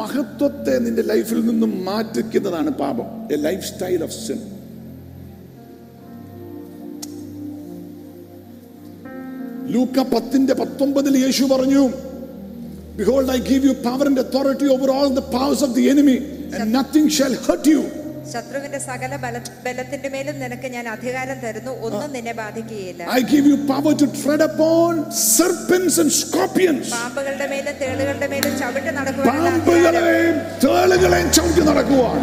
മഹത്വത്തെ നിന്റെ ലൈഫിൽ നിന്നും മാറ്റിക്കുന്നതാണ് പാപം a lifestyle of sin ലൂക്ക പത്തിന്റെ പത്തൊമ്പതിൽ യേശു പറഞ്ഞു Behold, I give you power and authority over all the powers of the enemy, and nothing shall hurt you. ശത്രുവിന്റെ സകല ബല ബലത്തിന്റെ മേലും നിനക്ക് ഞാൻ അധികാരം തരുന്നു. ഒന്നും നിന്നെ ബാധിക്കുകയില്ല. I give you power to tread upon serpents and scorpions. പാമ്പുകളുടെ മേലും തേളുകളുടെ മേലും ചവിട്ട് നടക്കുവാൻ പാമ്പുകളെയും തേളുകളെയും ചവിട്ടി നടക്കുവാൻ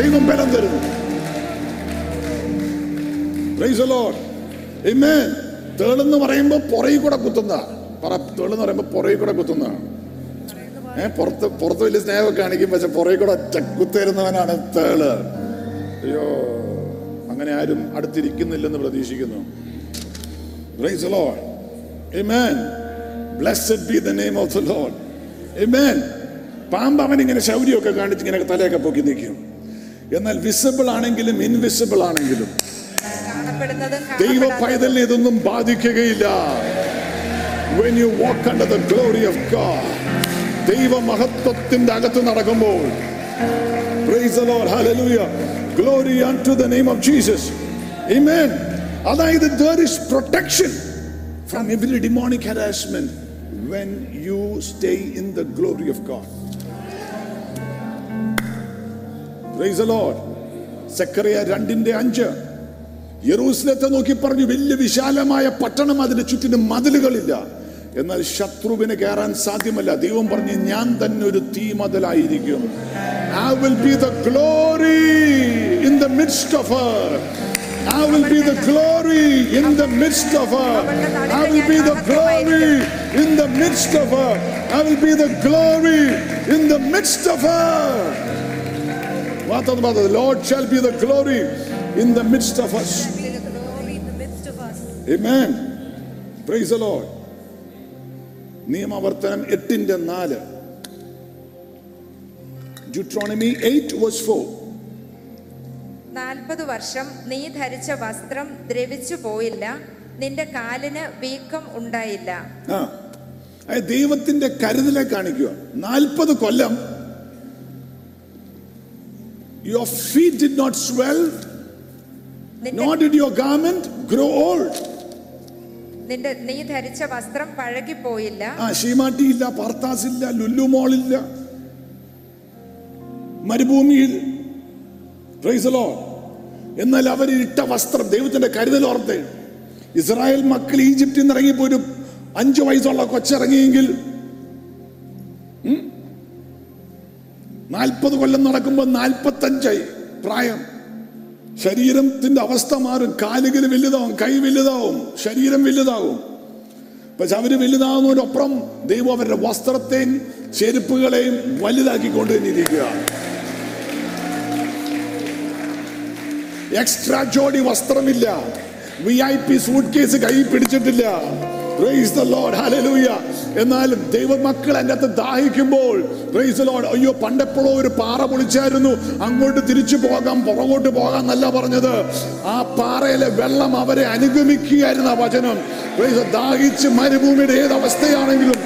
ദൈവം ബലം തരുന്നു. Praise the Lord. Amen. തേളെന്ന് പറയുമ്പോൾ പുറകിൽ കൂടെ കുത്തുന്ന പറ തേളെന്ന് പറയുമ്പോൾ പുറകിൽ കൂടെ കുത്തുന്ന ഏഹ് പുറത്ത് പുറത്ത് വലിയ സ്നേഹമൊക്കെ കാണിക്കും പക്ഷെ പുറകിൽ കൂടെ ഒറ്റ കുത്തരുന്നവനാണ് തേൾ അയ്യോ അങ്ങനെ ആരും അടുത്തിരിക്കുന്നില്ലെന്ന് പ്രതീക്ഷിക്കുന്നു Praise the Lord. Amen. Blessed be the name of the Lord. Amen. പാമ്പ് അവൻ ഇങ്ങനെ ശൗര്യമൊക്കെ കാണിച്ച് ഇങ്ങനെ തലയൊക്കെ പൊക്കി നിൽക്കും എന്നാൽ വിസിബിൾ ആണെങ്കിലും ഇൻവിസിബിൾ ആണെങ്കിലും ദൈവ പൈതലിനെ ഇതൊന്നും ബാധിക്കുകയില്ല when you walk under the glory of God ദൈവ മഹത്വത്തിന്റെ അകത്ത് നടക്കുമ്പോൾ praise the Lord hallelujah glory unto the name of Jesus amen അതായത് there is protection from every demonic harassment when you stay in the glory of God praise the Lord Zechariah രണ്ടിന്റെ അഞ്ച് യെറൂസലത്തെ നോക്കി പറഞ്ഞു വലിയ വിശാലമായ പട്ടണം അതിന് ചുറ്റിനും മതിലുകളില്ല എന്നാൽ ശത്രുവിന് കയറാൻ സാധ്യമല്ല ദൈവം പറഞ്ഞു ഞാൻ തന്നെ ഒരു തീ മതിലായിരിക്കും I will be the glory in the midst of her. I will be the glory in the midst of her. I will be the glory in the midst of her. I will be the glory in the midst of her. മാത്രം The Lord shall be the glory in the midst of us. Be the glory in the midst of us. Amen. Praise the Lord. നിയമാവർത്തനം എട്ടിന്റെ നാല്. Deuteronomy 8 verse 4. നാൽപ്പത് വർഷം നീ ധരിച്ച വസ്ത്രം ദ്രവിച്ചു പോയില്ല നിന്റെ കാലിന് വീക്കം ഉണ്ടായില്ല. ദൈവത്തിന്റെ കരുതലെ കാണിക്കുക. നാൽപ്പത് കൊല്ലം your feet did not swell not did your garment grow old നിന്റെ നീ ധരിച്ച വസ്ത്രം പഴകിപ്പോയില്ല. ആ ഷീമാട്ടി ഇല്ല ലുല്ലുമോളില്ല മരുഭൂമിയിൽ. എന്നാൽ അവർ ഇട്ട വസ്ത്രം ദൈവത്തിന്റെ കരുതൽ ഓർത്തെ ഇസ്രായേൽ മക്കൾ ഈജിപ്തിൽ നിന്ന് ഇറങ്ങിപ്പോ ഒരു അഞ്ചു വയസ്സുള്ള കൊച്ചിറങ്ങിയെങ്കിൽ നാൽപ്പത് കൊല്ലം നടക്കുമ്പോൾ നാൽപ്പത്തഞ്ചായി പ്രായം. ശരീരത്തിന്റെ അവസ്ഥ മാറും. കാലുകൾ വലുതാവും കൈ വലുതാവും ശരീരം വലുതാവും പക്ഷെ അവർ വലുതാവുന്നതിനൊപ്പം ദൈവം അവരുടെ വസ്ത്രത്തെയും ചെരുപ്പുകളെയും വലുതാക്കിക്കൊണ്ട് തന്നെ ഇരിക്കുക എക്സ്ട്രാ ജോഡി വസ്ത്രമില്ല. V I P suitcase കൈ പിടിച്ചിട്ടില്ല. Praise the Lord. Hallelujah. എന്നാലും ദൈവമക്കൾ എന്റെ അകത്ത് ദാഹിക്കുമ്പോൾ Praise the Lord. അയ്യോ പണ്ടെപ്പോഴോ ഒരു പാറ പൊളിച്ചായിരുന്നു അങ്ങോട്ട് തിരിച്ചു പോകാം പുറകോട്ട് പോകാം എന്നല്ല പറഞ്ഞത് ആ പാറയിലെ വെള്ളം അവരെ അനുഗമിക്കുകയായിരുന്നു ആ വചനം the- ദാഹിച്ച് മരുഭൂമിയുടെ ഏത് അവസ്ഥയാണെങ്കിലും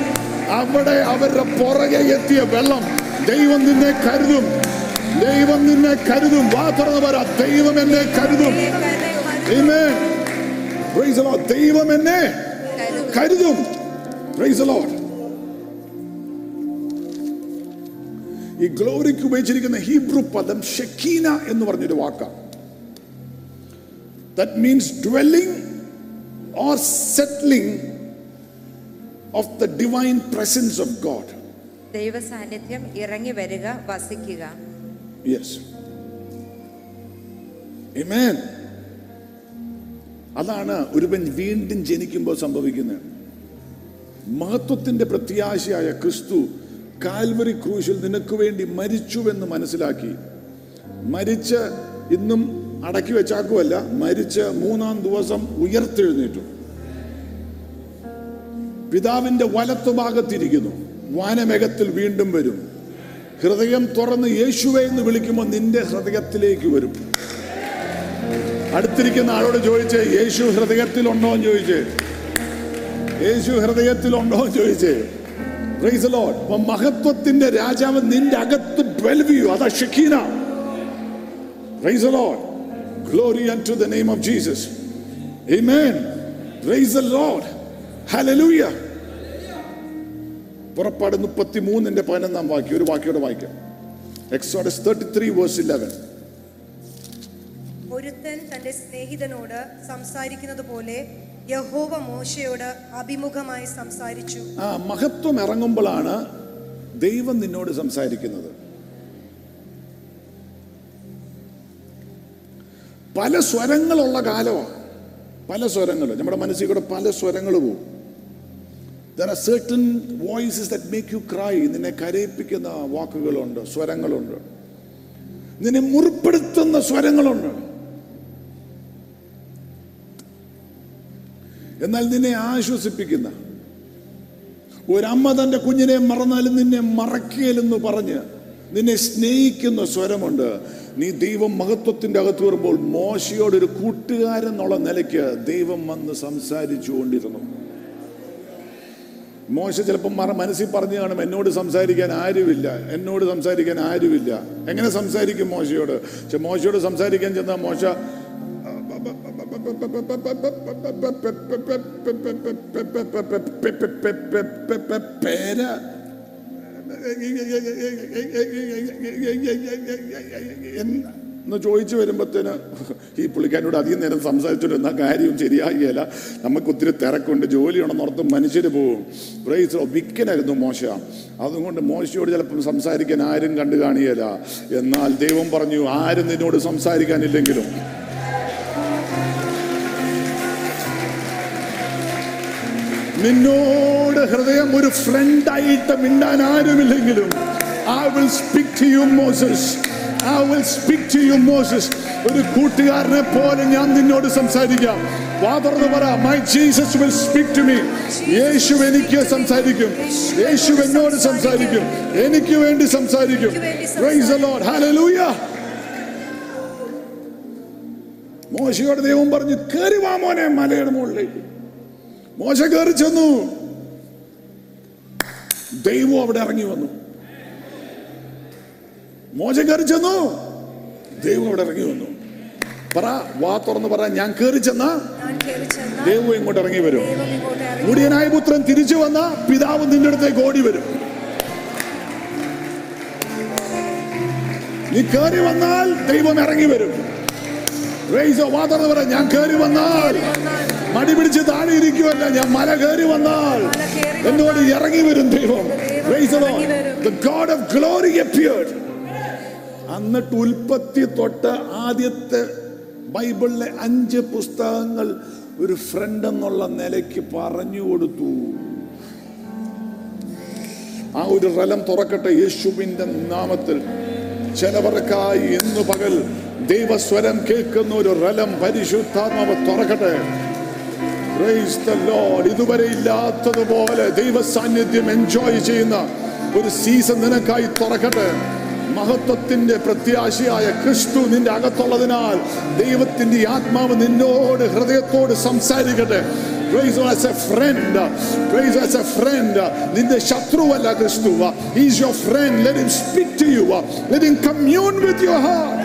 അവിടെ അവരുടെ പുറകെ എത്തിയ വെള്ളം ദൈവം നിന്നെ കരുതും ദൈവം നിന്നെ കരുതും വാ തുറന്നു പറ ദൈവം എന്നെ കരുതും Amen. Praise the Lord. ദൈവം എന്നെ കരുതും. ഈ ഗ്ലോറിക്ക് ഉപയോഗിച്ചിരിക്കുന്ന ഹീബ്രു പദം ഷെക്കീന എന്ന് പറഞ്ഞൊരു വാക്കാണ് that means dwelling or settling of the divine presence of God ദൈവ സാന്നിധ്യം ഇറങ്ങി വരിക വസിക്കുക. Yes Amen. അതാണ് ഒരുവൻ വീണ്ടും ജനിക്കുമ്പോൾ സംഭവിക്കുന്നത്. മഹത്വത്തിന്റെ പ്രത്യാശയായ ക്രിസ്തു കാൽവറി ക്രൂശിൽ നിനക്ക് വേണ്ടി മരിച്ചുവെന്ന് മനസ്സിലാക്കി. മരിച്ച് ഇന്നും അടക്കി വെച്ചാക്കുമല്ല മരിച്ച് മൂന്നാം ദിവസം ഉയർത്തെഴുന്നേറ്റു. പിതാവിന്റെ വലത്തുഭാഗത്തിരിക്കുന്നു വാനമേഘത്തിൽ വീണ്ടും വരും. ഹൃദയം തുറന്ന് യേശുവെ എന്ന് വിളിക്കുമ്പോൾ നിന്റെ ഹൃദയത്തിലേക്ക് വരും. അടുത്തിരിക്കുന്ന ആളോട് ചോദിച്ച് യേശു ഹൃദയത്തിലുണ്ടോ? എന്ന് ചോദിച്ച്. യേശു ഹൃദയത്തിലുണ്ടോ? എന്ന് ചോദിച്ച്. മഹത്വത്തിന്റെ രാജാവ് നിന്റെ അകത്ത്. പുറപ്പാട് മുപ്പത്തി മൂന്നിന്റെ പതിനൊന്നാം വാക്യം ഒരു വാക്യോടെ വായിക്കാം. Exodus thirty three verse eleven ഒരുത്തൻ തന്റെ സ്നേഹിതനോട് സംസാരിക്കുന്നത് പോലെ യഹോവ മോശയോട് അഭിമുഖമായി സംസാരിച്ചു. ആ മഹത്വം ഇറങ്ങുമ്പോഴാണ് ദൈവം നിന്നോട് സംസാരിക്കുന്നത്. പല സ്വരങ്ങളുള്ള കാലമാണ്. പല സ്വരങ്ങൾ. നമ്മുടെ മനസ്സിൽ കൂടെ പല സ്വരങ്ങൾ പോകും there certain voices that make you cry നിന്നെ കരയിപ്പിക്കുന്ന വാക്കുകളുണ്ട് സ്വരങ്ങളുണ്ട്. നിന്നെ മുറിപ്പെടുത്തുന്ന സ്വരങ്ങളുണ്ട്. എന്നാൽ നിന്നെ ആശ്വസിപ്പിക്കുന്ന ഒരമ്മ തന്റെ കുഞ്ഞിനെ മറന്നാലും നിന്നെ മറക്കേലെന്ന് പറഞ്ഞ് നിന്നെ സ്നേഹിക്കുന്ന സ്വരമുണ്ട്. നീ ദൈവം മഹത്വത്തിന്റെ അകത്ത് വരുമ്പോൾ മോശയോട് ഒരു കൂട്ടുകാരൻ എന്നുള്ള നിലയ്ക്ക് ദൈവം വന്ന് സംസാരിച്ചു കൊണ്ടിരുന്നു. മോശ ചിലപ്പം മറ മനസ്സിൽ പറഞ്ഞു കാണും എന്നോട് സംസാരിക്കാൻ ആരുമില്ല എന്നോട് സംസാരിക്കാൻ ആരുമില്ല. എങ്ങനെ സംസാരിക്കും മോശയോട്? പക്ഷെ മോശയോട് സംസാരിക്കാൻ ചെന്ന മോശ പേര എന്ന് ചോദിച്ചു വരുമ്പോഴത്തേന് ഈ പുള്ളിക്കാരനോട് അധികം നേരം സംസാരിച്ചിട്ട് എന്നാ കാര്യവും ശരിയാകില്ല നമുക്ക് ഒത്തിരി തിരക്കുണ്ട് ജോലിയുണ്ടെന്ന് ഓർത്ത് മനുഷ്യർ പോവും. ബ്രൈസ് വിക്കനായിരുന്നു മോശ. അതുകൊണ്ട് മോശയോട് ചിലപ്പം സംസാരിക്കാൻ ആരും കണ്ടു കാണിയല്ല എന്നാൽ ദൈവം പറഞ്ഞു ആരും നിന്നോട് സംസാരിക്കാനില്ലെങ്കിലും നിന്നോട് ഹൃദയം ഒരു ഫ്രണ്ടായിട്ട് മിണ്ടാൻ ആരുമില്ലെങ്കിലും I will speak to you Moses I will speak to you Moses ഒരു കൂട്ടുകാരനെ പോലെ ഞാൻ നിന്നോട് സംസാരിക്കാം. വാ തുറന്ന് പറ my Jesus will speak to me യേശു എനിക്ക് സംസാരിക്കും. യേശു എന്നോട് സംസാരിക്കും. എനിക്ക് വേണ്ടി സംസാരിക്കും. പ്രൈസ് the ലോർഡ് ഹല്ലേലൂയ മോശയോട് ദൈവം പറഞ്ഞു കയറി വാ മോനെ മലയുടെ മുകളിലേക്ക്. മോശ കയറി ചെന്നു. ദൈവം അവിടെ ഇറങ്ങി വന്നു. മോശ കയറി ചെന്നു. ദൈവം അവിടെ ഇറങ്ങി വന്നു. പറ വാ തുറന്ന് പറ ഞാൻ കയറി ചെന്ന ദൈവം ഇങ്ങോട്ട് ഇറങ്ങി വരും. മുടിയനായ പുത്രൻ തിരിച്ചു വന്ന പിതാവ് നിന്റെ അടുത്തേക്ക് ഓടി വരും. നീ കയറി വന്നാൽ ദൈവം ഇറങ്ങി വരും. Praise the- വാ തുറന്ന് പറ ഞാൻ കയറി വന്നാൽ മടി പിടിച്ച് താഴെ ഇരിക്കുമല്ല ഞാൻ മല കയറി വന്നാൽ എന്നോട് ഇറങ്ങി വരും ദൈവം. of glory appeared. എന്നിട്ട് ഉൽപ്പത്തി തൊട്ട് ആദ്യത്തെ ബൈബിളിലെ അഞ്ച് പുസ്തകങ്ങൾ ഒരു ഫ്രണ്ട് എന്നുള്ള നിലയ്ക്ക് പറഞ്ഞു കൊടുത്തു. ആ ഒരു റലം തുറക്കട്ടെ യേശുവിന്റെ നാമത്തിൽ. ചിലവർക്കായി എന്നു പകൽ ദൈവസ്വരം കേൾക്കുന്ന ഒരു റലം പരിശുദ്ധാത്മാവ് തുറക്കട്ടെ. ഇതുവരെ ഇല്ലാത്തതുപോലെ ദൈവ സാന്നിധ്യം എൻജോയ് ചെയ്യുന്ന ഒരു സീസൺ നിനക്കായി തുറക്കട്ടെ മഹത്വത്തിന്റെ പ്രത്യാശയായ ക്രിസ്തു നിന്റെ അകത്തുള്ളതിനാൽ ദൈവത്തിന്റെ ആത്മാവ് നിന്നോട് ഹൃദയത്തോട് സംസാരിക്കട്ടെ Praise as a friend. Praise as a friend. നിന്റെ ശത്രുവല്ല ക്രിസ്തു is your friend let him speak to you let him commune with your heart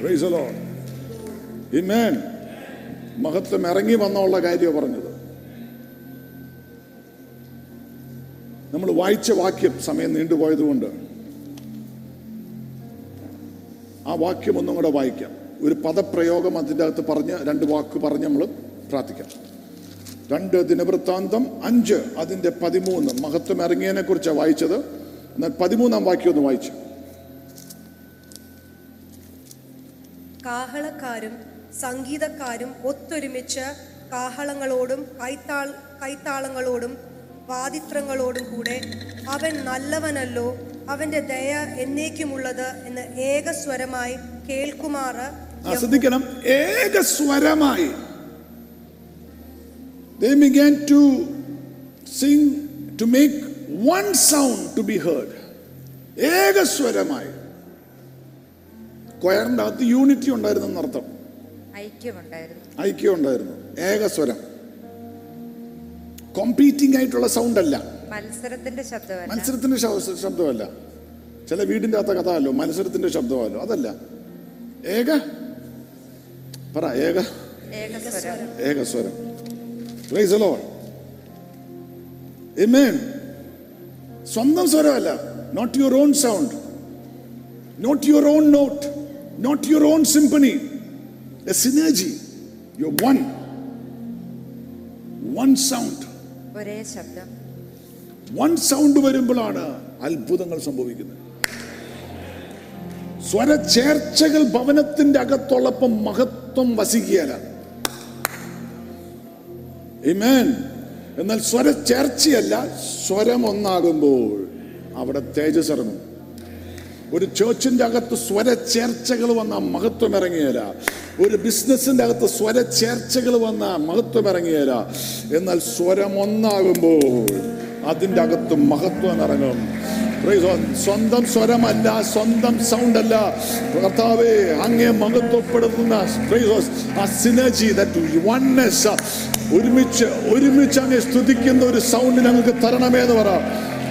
Praise the Lord. Amen. മഹത്വം ഇറങ്ങി വന്നുള്ള കാര്യമാണ് പറഞ്ഞത്. നമ്മൾ വായിച്ച വാക്യം സമയം നീണ്ടുപോയതുകൊണ്ട് ആ വാക്യം ഒന്നും കൂടെ വായിക്കാം. ഒരു പദപ്രയോഗം അതിന്റെ അകത്ത് പറഞ്ഞ് രണ്ട് വാക്ക് പറഞ്ഞ് നമ്മൾ പ്രാർത്ഥിക്കാം. രണ്ട് ദിനവൃത്താന്തം അഞ്ച് അതിന്റെ പതിമൂന്ന്. മഹത്വം ഇറങ്ങിയതിനെ കുറിച്ചാണ് വായിച്ചത്. എന്നാൽ പതിമൂന്നാം വാക്യം ഒന്ന് വായിച്ചു. കാഹളക്കാരും സംഗീതക്കാരും ഒത്തൊരുമിച്ച് കാഹളങ്ങളോടും കൈത്താൾ കൈത്താളങ്ങളോടും വാദിത്രങ്ങളോടും കൂടെ അവൻ നല്ലവനല്ലോ അവന്റെ ദയ എന്നേക്കുമുള്ളത് എന്ന് ഏകസ്വരമായി കേൾക്കുമാറ് ശ്രദ്ധിക്കണം. ഏകസ്വരമായി. They began to sing to make one sound to be heard. ഏകസ്വരമായി. കൊയറിന്റെ അകത്ത് യൂണിറ്റി ഉണ്ടായിരുന്നെന്നർത്ഥം. ഐക്യം ഉണ്ടായിരുന്നു ഏകസ്വരം കോമ്പീറ്റിംഗ് ആയിട്ടുള്ള സൗണ്ട് അല്ല മത്സരത്തിന്റെ ശബ്ദമല്ല. മത്സരത്തിന്റെ ശബ്ദമല്ല. ചില വീടിന്റെ അകത്ത കഥയല്ലോ മത്സരത്തിന്റെ ശബ്ദമല്ലോ അതല്ല. ഏക? പറ ഏക? ഏകസ്വരം ഏകസ്വരം Praise the Lord. Amen. സ്വന്തം സ്വരമല്ല. Not your own sound not your own not not your own symphony a synergy. You're one. One sound. ഒരേ ശബ്ദം വൺ സൗണ്ട് വരുമ്പോഴാണ് അത്ഭുതങ്ങൾ സംഭവിക്കുന്നത് സ്വരചേർച്ചകൾ ഭവനത്തിന്റെ അകത്തുള്ളപ്പം മഹത്വം വസിക്കുകയല്ല Amen. എന്നാൽ സ്വരചേർച്ചയല്ല സ്വരം ഒന്നാകുമ്പോൾ അവിടെ തേജസ് ഇറങ്ങും ഒരു ചേർച്ചിന്റെ അകത്ത് സ്വരചേർച്ചകൾ വന്ന മഹത്വം ഒരു ബിസിനസിന്റെ അകത്ത് സ്വരചേർച്ചകൾ വന്ന മഹത്വം എന്നാൽ സ്വരം ഒന്നാകുമ്പോൾ അതിന്റെ അകത്ത് മഹത്വം ഇറങ്ങും. സ്വന്തം സ്വരമല്ല സ്വന്തം സൗണ്ട് അല്ല. കർത്താവേ അങ്ങേ മഹത്വപ്പെടുത്തുന്ന ആ സിനർജി ദാറ്റ് വൺനെസ് ഒരുമിച്ച് ഒരുമിച്ച് അങ്ങ് സ്തുതിക്കുന്ന ഒരു സൗണ്ട് ഞങ്ങൾക്ക് തരണമേ എന്ന് പറ.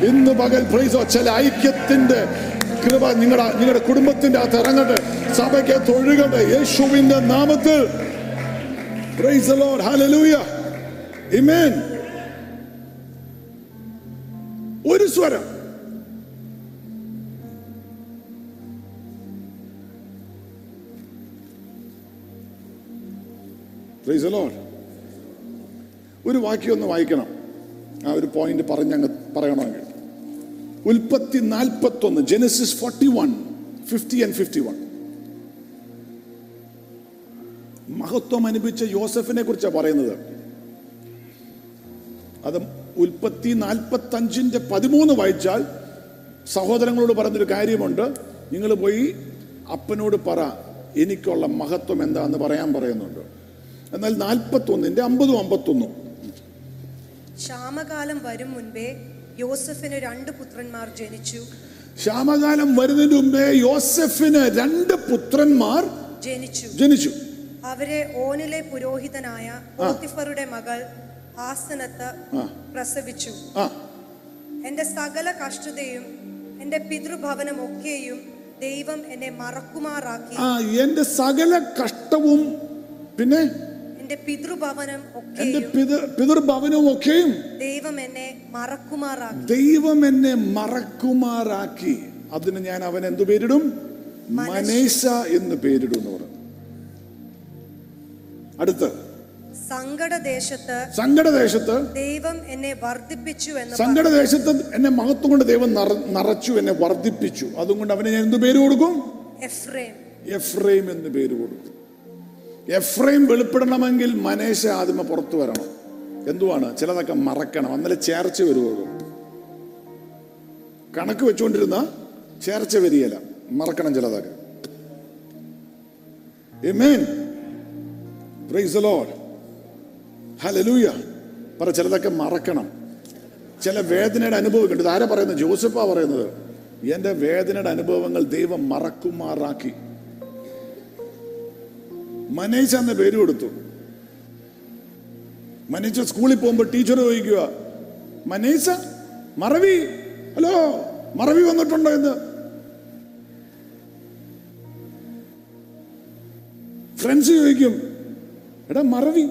ഇന്ന് പകൽ പ്രൈസോ ചില ഐക്യത്തിന്റെ കൃപ നിങ്ങളുടെ നിങ്ങളുടെ കുടുംബത്തിന്റെ അകത്ത് ഇറങ്ങട്ടെ. സഭയ്ക്ക് തൊഴുകട്ടെ. യേശുവിന്റെ നാമത്തിൽ. ലോർഡ്. ഒരു സ്വരം. Lord. ഒരു വാക്യം ഒന്ന് വായിക്കണം. ആ ഒരു പോയിന്റ് പറഞ്ഞ് അങ്ങ് പറയണമെങ്കിൽ. ഉൽപ്പത്തി നാൽപ്പത്തൊന്ന് Genesis forty one fifty and fifty one മഹത്വം അനുഭവിച്ച യോസഫിനെ കുറിച്ചാണ് പറയുന്നത്. അത് ഉൽപ്പത്തി നാൽപ്പത്തി അഞ്ചിന്റെ പതിമൂന്ന് വായിച്ചാൽ സഹോദരങ്ങളോട് പറഞ്ഞൊരു കാര്യമുണ്ട്. നിങ്ങൾ പോയി അപ്പനോട് പറ എനിക്കുള്ള മഹത്വം എന്താന്ന് പറയാൻ പറയുന്നുണ്ട്. എന്നാൽ നാൽപ്പത്തി ഒന്നിന്റെ അമ്പതും അമ്പത്തൊന്നും. ക്ഷാമകാലം വരും മുൻപേ യോസഫിന് രണ്ട് പുത്രന്മാർ ജനിച്ചു. ക്ഷാമകാലം വരുന്നതിന് മുമ്പേ യോസഫിന് രണ്ട് പുത്രന്മാർ ജനിച്ചു. ജനിച്ചു. അവരെ ഓനിലെ പുരോഹിതനായ പോത്തിഫറുടെ മകൾ ആസനത്ത് പ്രസവിച്ചു. എന്റെ സകല കഷ്ടതയും എന്റെ പിതൃഭവനം ഒക്കെയും ദൈവം എന്നെ മറക്കുമാറാക്കി. ആ എന്റെ സകല കഷ്ടവും പിന്നെ എന്റെ പിതൃഭവനം എന്റെ ഒക്കെയും പിതൃഭവനവും ഒക്കെയും ദൈവം എന്നെ മറക്കുമാറാക്കി. ദൈവം എന്നെ മറക്കുമാറാക്കി. അതിന് ഞാൻ അവൻ എന്തു പേരിടും? മനേശ എന്ന് പേരിടും എന്ന് പറഞ്ഞു. അടുത്ത്. സങ്കടദേശത്ത് സങ്കടദേശത്ത് ദൈവം എന്നെ വർദ്ധിപ്പിച്ചു എന്ന് സങ്കടദേശത്ത് എന്നെ മഹത്വം കൊണ്ട് ദൈവം നിറ- നിറച്ചു എന്നെ വർദ്ധിപ്പിച്ചു. അതുകൊണ്ട് അവന് ഞാൻ എന്ത് പേര് കൊടുക്കും? എഫ്രേം. എഫ്രൈം എന്ന് പേര് കൊടുക്കും. എഫ്രൈം വെളിപ്പെടണമെങ്കിൽ മനേശ ആദ്യമേ പുറത്തു വരണം. എന്തുവാണ്? ചിലതൊക്കെ മറക്കണം. അന്നലെ ചേർച്ച വരുവുള്ളൂ കണക്ക് വെച്ചുകൊണ്ടിരുന്ന ചേർച്ച വരികയില്ല. മറക്കണം ചിലതൊക്കെ. Lord. പറ ചിലതൊക്കെ മറക്കണം. ചില വേദനയുടെ അനുഭവം ഇത് ആരാ പറയുന്നത്? ജോസഫാ പറയുന്നത്. എന്റെ വേദനയുടെ അനുഭവങ്ങൾ ദൈവം മറക്കുമാറാക്കി. മനേജ എന്ന പേര് കൊടുത്തു. മനേജ സ്കൂളിൽ പോകുമ്പോൾ ടീച്ചർ ചോദിക്കുക മനേജ മറവി ഹലോ മറവി വന്നിട്ടുണ്ടോ എന്ന്? ഫ്രണ്ട്സ് ചോദിക്കും എടാ മറവി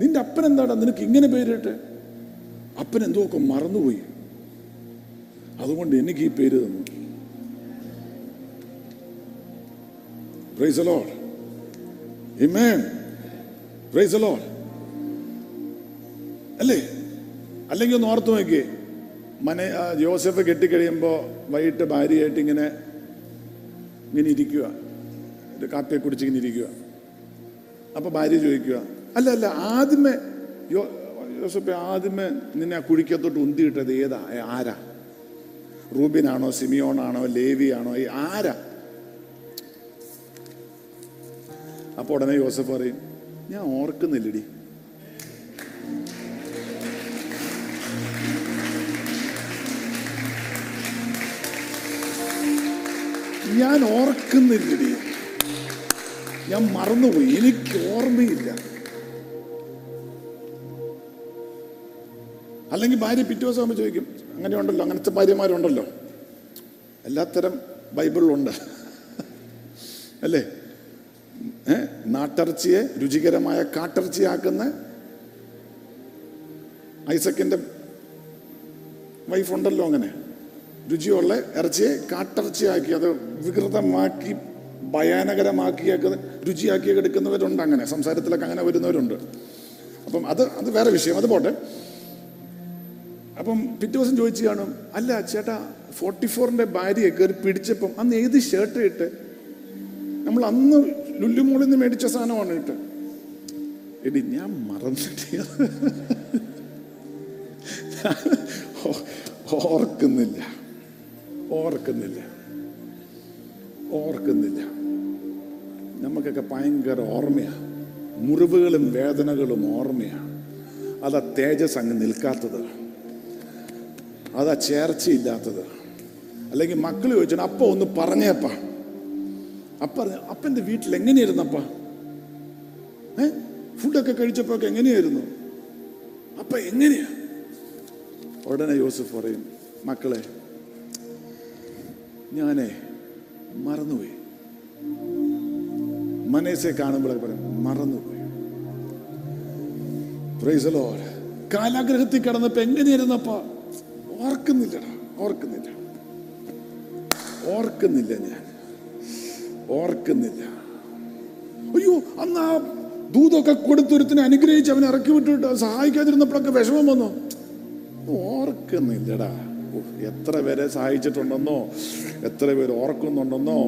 നിന്റെ അപ്പൻ എന്താടാ നിനക്ക് ഇങ്ങനെ പേരിട്ടെ? അപ്പൻ എന്തോക്കെ മറന്നുപോയി. അതുകൊണ്ട് എനിക്ക് ഈ പേര് തന്നു. Praise Lord Amen. Praise the Lord. അല്ലേ? അല്ലെങ്കിൽ ഒന്ന് ഓർത്തു നോക്കിയേ. മന ജോസഫ് കെട്ടിക്കഴിയുമ്പോൾ വൈകിട്ട് ഭാര്യയായിട്ട് ഇങ്ങനെ ഇങ്ങനെ ഇരിക്കുക. ഒരു കാപ്പിയെ കുടിച്ച് ഇങ്ങനെ ഇരിക്കുക. അപ്പോൾ ഭാര്യ ചോദിക്കുക അല്ല അല്ല ആദ്യമേ യോ ജോസഫ് ആദ്യമേ നിന്നെ ആ കുഴിക്കത്തോട്ട് ഉന്തിയിട്ടത് ഏതാ? ആരാ? റൂബിനാണോ സിമിയോണാണോ ലേവിയാണോ? ആരാ? അപ്പൊ ഉടനെ യോസഫ് പറയും ഞാൻ ഓർക്കുന്നില്ലടി. ഞാൻ ഓർക്കുന്നില്ലടി. ഞാൻ മറന്നുപോയി. എനിക്ക് ഓർമ്മയില്ല. അല്ലെങ്കിൽ ഭാര്യ പിറ്റേ ദിവസം ആകുമ്പോൾ ചോദിക്കും അങ്ങനെ ഉണ്ടല്ലോ അങ്ങനത്തെ ഭാര്യമാരുണ്ടല്ലോ. എല്ലാത്തരം ബൈബിളിലുണ്ട് അല്ലേ? നാട്ടിറച്ചിയെ രുചികരമായ കാട്ടിറച്ചിയാക്കുന്ന ഐസക്കിന്റെ വൈഫുണ്ടല്ലോ അങ്ങനെ. രുചിയുള്ള ഇറച്ചിയെ കാട്ടിറച്ചിയാക്കി അത് വികൃതമാക്കി ഭയാനകരമാക്കിയൊക്കെ രുചിയാക്കി എടുക്കുന്നവരുണ്ട് അങ്ങനെ. സംസാരത്തിലൊക്കെ അങ്ങനെ വരുന്നവരുണ്ട്. അപ്പം അത് അത് വേറെ വിഷയം. അത് പോട്ടെ. അപ്പം പിറ്റേ ദിവസം ചോദിച്ചു കാണും അല്ല ചേട്ടാ ഫോർട്ടി ഫോറിന്റെ ഭാര്യയെ കയറി പിടിച്ചപ്പം അന്ന് ഏത് ഷർട്ട് ഇട്ട്? നമ്മൾ അന്ന് ലുല്ലുമോളിൽ നിന്ന് മേടിച്ച സാധനമാണ് ഇട്ട് എടി ഞാൻ മറന്നിട്ട്. ഓർക്കുന്നില്ല. ഓർക്കുന്നില്ല. ഓർക്കുന്നില്ല. നമുക്കൊക്കെ ഭയങ്കര ഓർമ്മയാണ് മുറിവുകളും വേദനകളും ഓർമ്മയാണ് അതാ തേജസ് അങ്ങ് നിൽക്കാത്തത്. അതാ ചേർച്ചയില്ലാത്തത്. അല്ലെങ്കിൽ മക്കൾ ചോദിച്ചാൽ അപ്പൊ ഒന്ന് പറഞ്ഞേപ്പാ. അപ്പ അപ്പ അപ്പന്റെ വീട്ടിൽ എങ്ങനെയായിരുന്നപ്പ? ഏ? ഫുഡൊക്കെ കഴിച്ചപ്പോ എങ്ങനെയായിരുന്നു? അപ്പ എങ്ങനെയാ? ഉടനെ യോസഫ് പറയും മക്കളെ ഞാനേ മറന്നുപോയി. മനസ്സെ കാണുമ്പോഴൊക്കെ പറയും മറന്നുപോയി. Praise Lord കാലാഗ്രഹത്തിൽ കിടന്നപ്പോ എങ്ങനെയായിരുന്നപ്പ? ഓർക്കുന്നില്ലടാ ഓർക്കുന്നില്ല. ഓർക്കുന്നില്ല ഞാൻ. ഓർക്കുന്നില്ല. അയ്യോ അന്ന് ആ ദൂതൊക്കെ കൊടുത്തൊരുത്തിനെ അനുഗ്രഹിച്ച് അവനെ ഇറക്കി വിട്ടിട്ട് സഹായിക്കാതിരുന്നപ്പോഴൊക്കെ വിഷമം വന്നു. ഓർക്കുന്നില്ലടാ. എത്ര പേരെ സഹായിച്ചിട്ടുണ്ടെന്നോ എത്ര പേര് ഓർക്കുന്നുണ്ടെന്നോ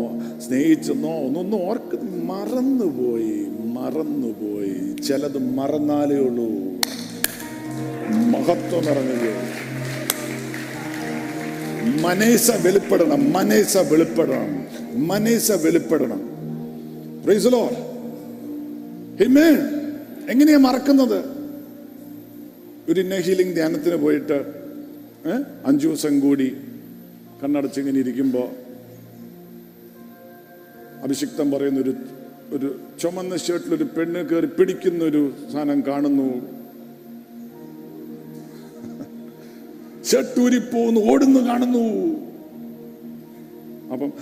സ്നേഹിച്ചെന്നോ ഒന്നൊന്നും ഓർക്ക് മറന്നുപോയി മറന്നുപോയി. ചിലത് മറന്നാലേ ഉള്ളൂ. മഹത്വം ഇറങ്ങുകയോ മനേസ വെളിപ്പെടണം മനേസ വെളിപ്പെടണം. മനേസ വെളിപ്പെടണം. എങ്ങനെയാ മറക്കുന്നത്? ഒരു ഇന്ന ഹീലിംഗ് ധ്യാനത്തിന് പോയിട്ട് അഞ്ചു ദിവസം കൂടി കണ്ണടച്ചിങ്ങനെ ഇരിക്കുമ്പോൾ അഭിഷിക്തം പറയുന്ന ഒരു ഒരു ചുമന്ന ഷർട്ടിൽ ഒരു പെണ്ണ് കയറി പിടിക്കുന്ന ഒരു സാധനം കാണുന്നു. ഷർട്ട് ഊരിപ്പോന്ന് ഓടുന്നു കാണുന്നു. അപ്പം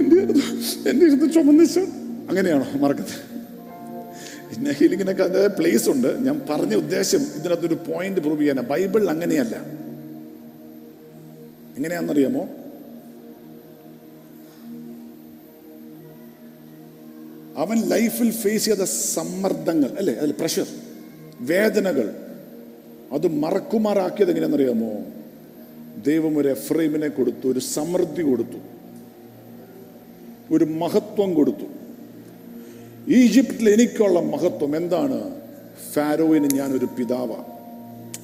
എന്റെ അടുത്ത് എന്റെ അടുത്ത് അങ്ങനെയാണോ മറക്കത്ത്? പിന്നെ ഹീലിങ്ങിനൊക്കെ അതിന്റെ പ്ലേസ് ഉണ്ട്. ഞാൻ പറഞ്ഞ ഉദ്ദേശം ഇതിനകത്തൊരു പോയിന്റ് പ്രൂവ് ചെയ്യാനാണ് ബൈബിൾ അങ്ങനെയല്ല. എങ്ങനെയാണെന്നറിയാമോ? അവൻ ലൈഫിൽ ഫേസ് ചെയ്ത സമ്മർദ്ദങ്ങൾ അല്ലേ? അതിൽ പ്രഷർ വേദനകൾ. അത് മറക്കുമാറാക്കിയത് എങ്ങനെയാണെന്നറിയാമോ? ദൈവം ഒരു എഫ്രൈമിനെ കൊടുത്തു ഒരു സമൃദ്ധി കൊടുത്തു ഒരു മഹത്വം കൊടുത്തു. ഈജിപ്തിൽ എനിക്കുള്ള മഹത്വം എന്താണ്? ഫാരോവിന് ഞാനൊരു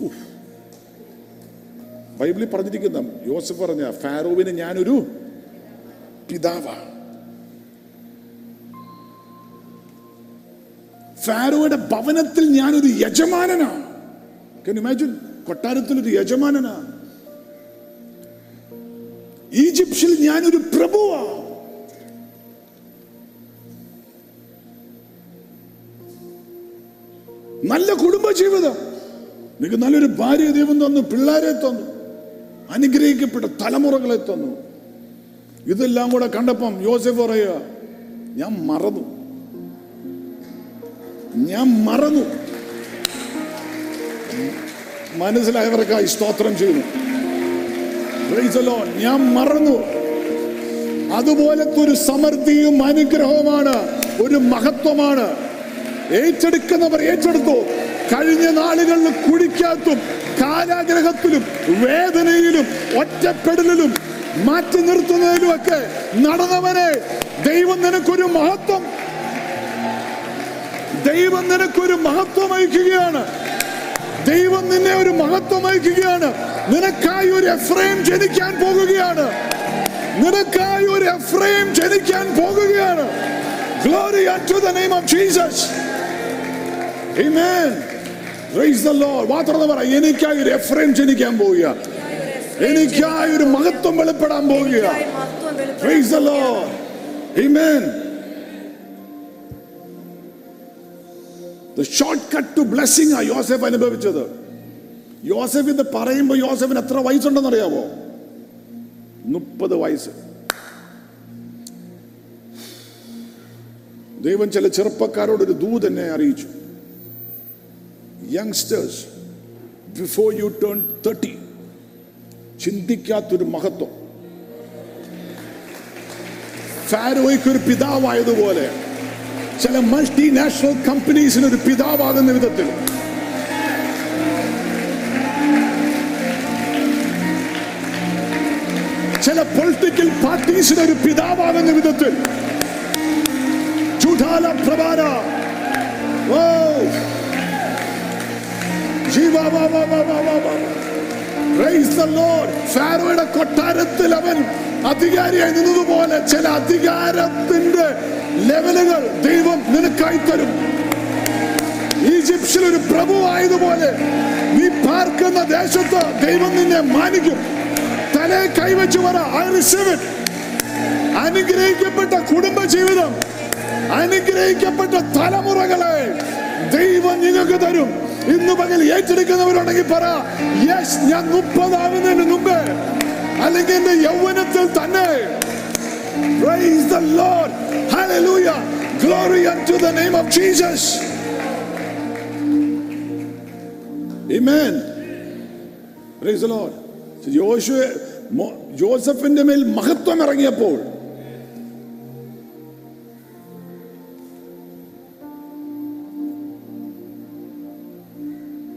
ഉഫ്. ബൈബിളിൽ പറഞ്ഞിരിക്കുന്ന യോസഫ് പറഞ്ഞ ഫാരോവിന് ഞാനൊരു പിതാവാണ് ഫാരോയുടെ ഭവനത്തിൽ ഞാനൊരു യജമാനനാണ് കൻ ഇമാജിൻ imagine? കൊട്ടാരത്തിൽ ഒരു യജമാനനാ. ഈജിപ്തിൽ ഞാനൊരു പ്രഭുവാ. നല്ല കുടുംബ ജീവിതം നിങ്ങൾക്ക് നല്ലൊരു ഭാര്യ ദൈവം തന്നു പിള്ളേരെ തന്നു അനുഗ്രഹിക്കപ്പെട്ട തലമുറകളെ തന്നു. ഇതെല്ലാം കൂടെ കണ്ടപ്പം യോസഫ് പറയുക ഞാൻ മറന്നു. ഞാൻ മറന്നു. മനസ്സിലായവർക്കായി സ്തോത്രം ചെയ്യുന്നു. ഞാൻ മറന്നു. അതുപോലത്തെ ഒരു സമൃദ്ധിയും അനുഗ്രഹവുമാണ് ഒരു മഹത്വമാണ്. ഏറ്റെടുക്കുന്നവർ ഏറ്റെടുത്തു. കഴിഞ്ഞ നാളുകളിൽ കുടിക്കാത്തും കാരാഗ്രഹത്തിലും വേദനയിലും ഒറ്റപ്പെടലിലും മാറ്റി നിർത്തുന്നതിലും ഒക്കെ നടന്നവനെ ദൈവം നിനക്കൊരു മഹത്വം. ദൈവം നിനക്കൊരു മഹത്വം അയക്കുകയാണ് ദൈവം നിന്നെ ഒരു മഹത്വമയക്കുകയാണ് നിനക്കായി ഒരു എഫ്രൈം ജനിക്കാൻ പോകുകയാണ്. നിനക്കായി ഒരു എഫ്രൈം ജനിക്കാൻ പോകുകയാണ്. Glory unto the name of Jesus. Amen. Praise the Lord. വാ പറ എനിക്കായി ഒരു എഫ്രൈം ജനിക്കാൻ പോവുക എനിക്കായി ഒരു മഹത്വം വെളിപ്പെടാൻ പോവുക എനിക്കായി the Lord Praise the cut to blessing ആ യോസഫ് അനുഭവിച്ചത്. യോസഫ് ഇത് പറയുമ്പോൾ യോസഫിന് എത്ര വയസ്സുണ്ടെന്ന് അറിയാമോ മുപ്പത് വയസ്സ്. ദൈവം ചില ചെറുപ്പക്കാരോട് ഒരു ദൂത് എന്നെ അറിയിച്ചു. Youngsters before you turn thirty ചിന്തിക്കാത്തൊരു മഹത്വം. ഫാരോയ്ക്ക് ഒരു പിതാവായതുപോലെ. ചില മൾട്ടിനാഷണൽ കമ്പനീസിന് ഒരു പിതാവാകുന്ന വിധത്തിൽ. ചില പൊളിറ്റിക്കൽ പാർട്ടീസിന് ഒരു പിതാവാകുന്ന വിധത്തിൽ. ചുടാല പ്രഭാര ജീവ ഫാരോയുടെ കൊട്ടാരത്തിൽ അവൻ അധികാരിയായി നിന്നതുപോലെ ചില അധികാരത്തിന്റെ ലെവലുകൾ ദൈവം നിനക്കായി തരും. ഈജിപ്തിൽ ഒരു പ്രഭു ആയതുപോലെ നീ പാർക്കുന്ന ദേശത്ത് ദൈവം നിന്നെ മാനിക്കും. തലേ കൈവച്ച് പറ ഐ റിസീവ് അനുഗ്രഹിക്കപ്പെട്ട കുടുംബ ജീവിതം അനുഗ്രഹിക്കപ്പെട്ട തലമുറകളെ ദൈവം നിങ്ങൾക്ക് തരും. ഇന്ന് പകൽ ഏറ്റെടുക്കുന്നവരുണ്ടെങ്കിൽ പറ യെസ് ഞാൻ മുപ്പതാകുന്നതിന് മുമ്പ് അല്ലെങ്കിൽ എന്റെ യൗവനത്തിൽ തന്നെ Praise the Lord. Hallelujah. Glory unto the name of Jesus. Amen. Praise the Lord. യോശുവ ജോസഫിന്റെ മേൽ മഹത്വം ഇറങ്ങിയപ്പോൾ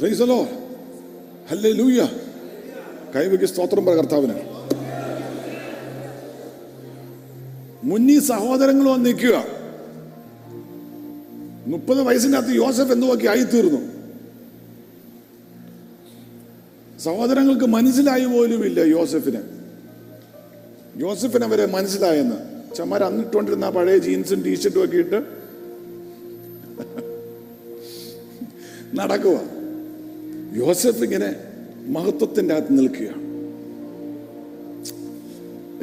Praise ഹല്ലേ. Hallelujah. കൈവയ്ക്ക് സ്തോത്രം പറ കർത്താവിന്. മുന്നി സഹോദരങ്ങൾ വന്ന് നിൽക്കുക. മുപ്പത് വയസ്സിനകത്ത് യോസഫ് എന്തുവാക്കി? ആയിത്തീർന്നു. സഹോദരങ്ങൾക്ക് മനസ്സിലായി പോലുമില്ല യോസഫിന്. യോസഫിന് അവരെ മനസ്സിലായെന്ന് ചമ്മാർ അന്നിട്ടുകൊണ്ടിരുന്ന പഴയ ജീൻസും ടീഷർട്ടും ഒക്കെ ഇട്ട് നടക്കുക യോസഫ് ഇങ്ങനെ മഹത്വത്തിന്റെ അകത്ത് നിൽക്കുക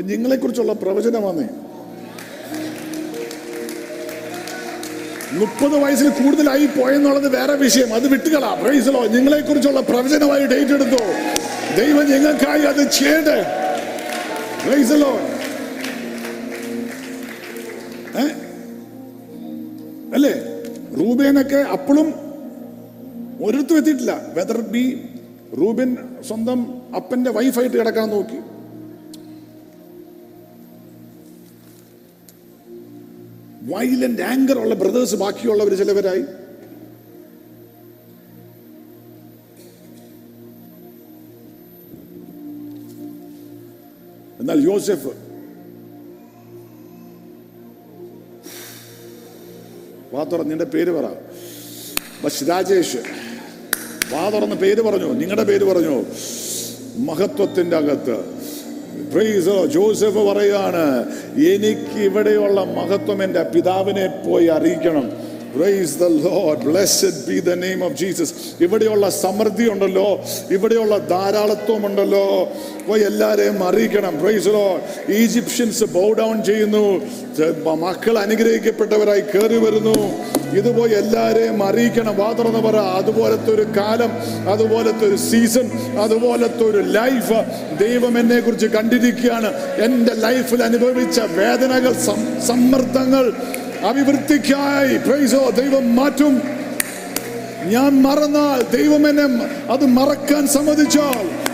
നിങ്ങളെക്കുറിച്ചുള്ള കുറിച്ചുള്ള പ്രവചനമാന്നേ മുപ്പത് വയസ്സിൽ കൂടുതലായി പോയെന്നുള്ളത് വേറെ വിഷയം. അത് വിട്ടുകളാ. പ്രൈസലോ നിങ്ങളെ കുറിച്ചുള്ള പ്രവചനമായി ഡേറ്റ് എടുത്തോ. ദൈവം ഞങ്ങൾക്കായി അത് ചെയ്ത് അല്ലേ? റൂബേനൊക്കെ അപ്പോഴും ഒരിടത്തും എത്തിയിട്ടില്ല. വെദർ ബി റൂബിൻ സ്വന്തം അപ്പന്റെ വൈഫായിട്ട് കിടക്കാൻ നോക്കി. വയലന്റ് ആങ്കർ ഉള്ള ബ്രദേഴ്സ് ബാക്കിയുള്ളവർ ചിലവരായി. എന്നാൽ യോസെഫ് വാത്തുറ നിന്റെ പേര് പറ. രാജേഷ്. വാ തുറന്ന് പേര് പറഞ്ഞു നിങ്ങളുടെ പേര് പറഞ്ഞു. മഹത്വത്തിന്റെ അകത്ത്. ജോസഫ് പറയാണ് എനിക്ക് ഇവിടെയുള്ള മഹത്വം എന്റെ പിതാവിനെ പോയി അറിയിക്കണം. Praise the Lord. Blessed be the name of Jesus. ഇവിടെയുള്ള സമൃദ്ധി ഉണ്ടല്ലോ. ഇവിടെയുള്ള ധാരാളത്വം ഉണ്ടല്ലോ. പോയി എല്ലാരെയും അറിയിക്കണം. Praise Lord. Egyptians bow down ചെയ്യുന്നു. മക്കൾ അനുഗ്രഹിക്കപ്പെട്ടവരായി കയറി വരുന്നു. ഇതുപോലെ എല്ലാവരെയും അറിയിക്കണം. വാതറന്ന് പറ. അതുപോലത്തെ ഒരു കാലം അതുപോലത്തെ ഒരു സീസൺ അതുപോലത്തെ ഒരു ലൈഫ് ദൈവം എന്നെ കുറിച്ച് കണ്ടിരിക്കുകയാണ്. എന്റെ ലൈഫിൽ അനുഭവിച്ച വേദനകൾ സമ്മർദ്ദങ്ങൾ അഭിവൃദ്ധിക്കായി. പ്രൈസോ ദൈവം മാറ്റും. ഞാൻ മറന്നാൽ ദൈവം എന്നെ അത് മറക്കാൻ സമ്മതിച്ചാൽ.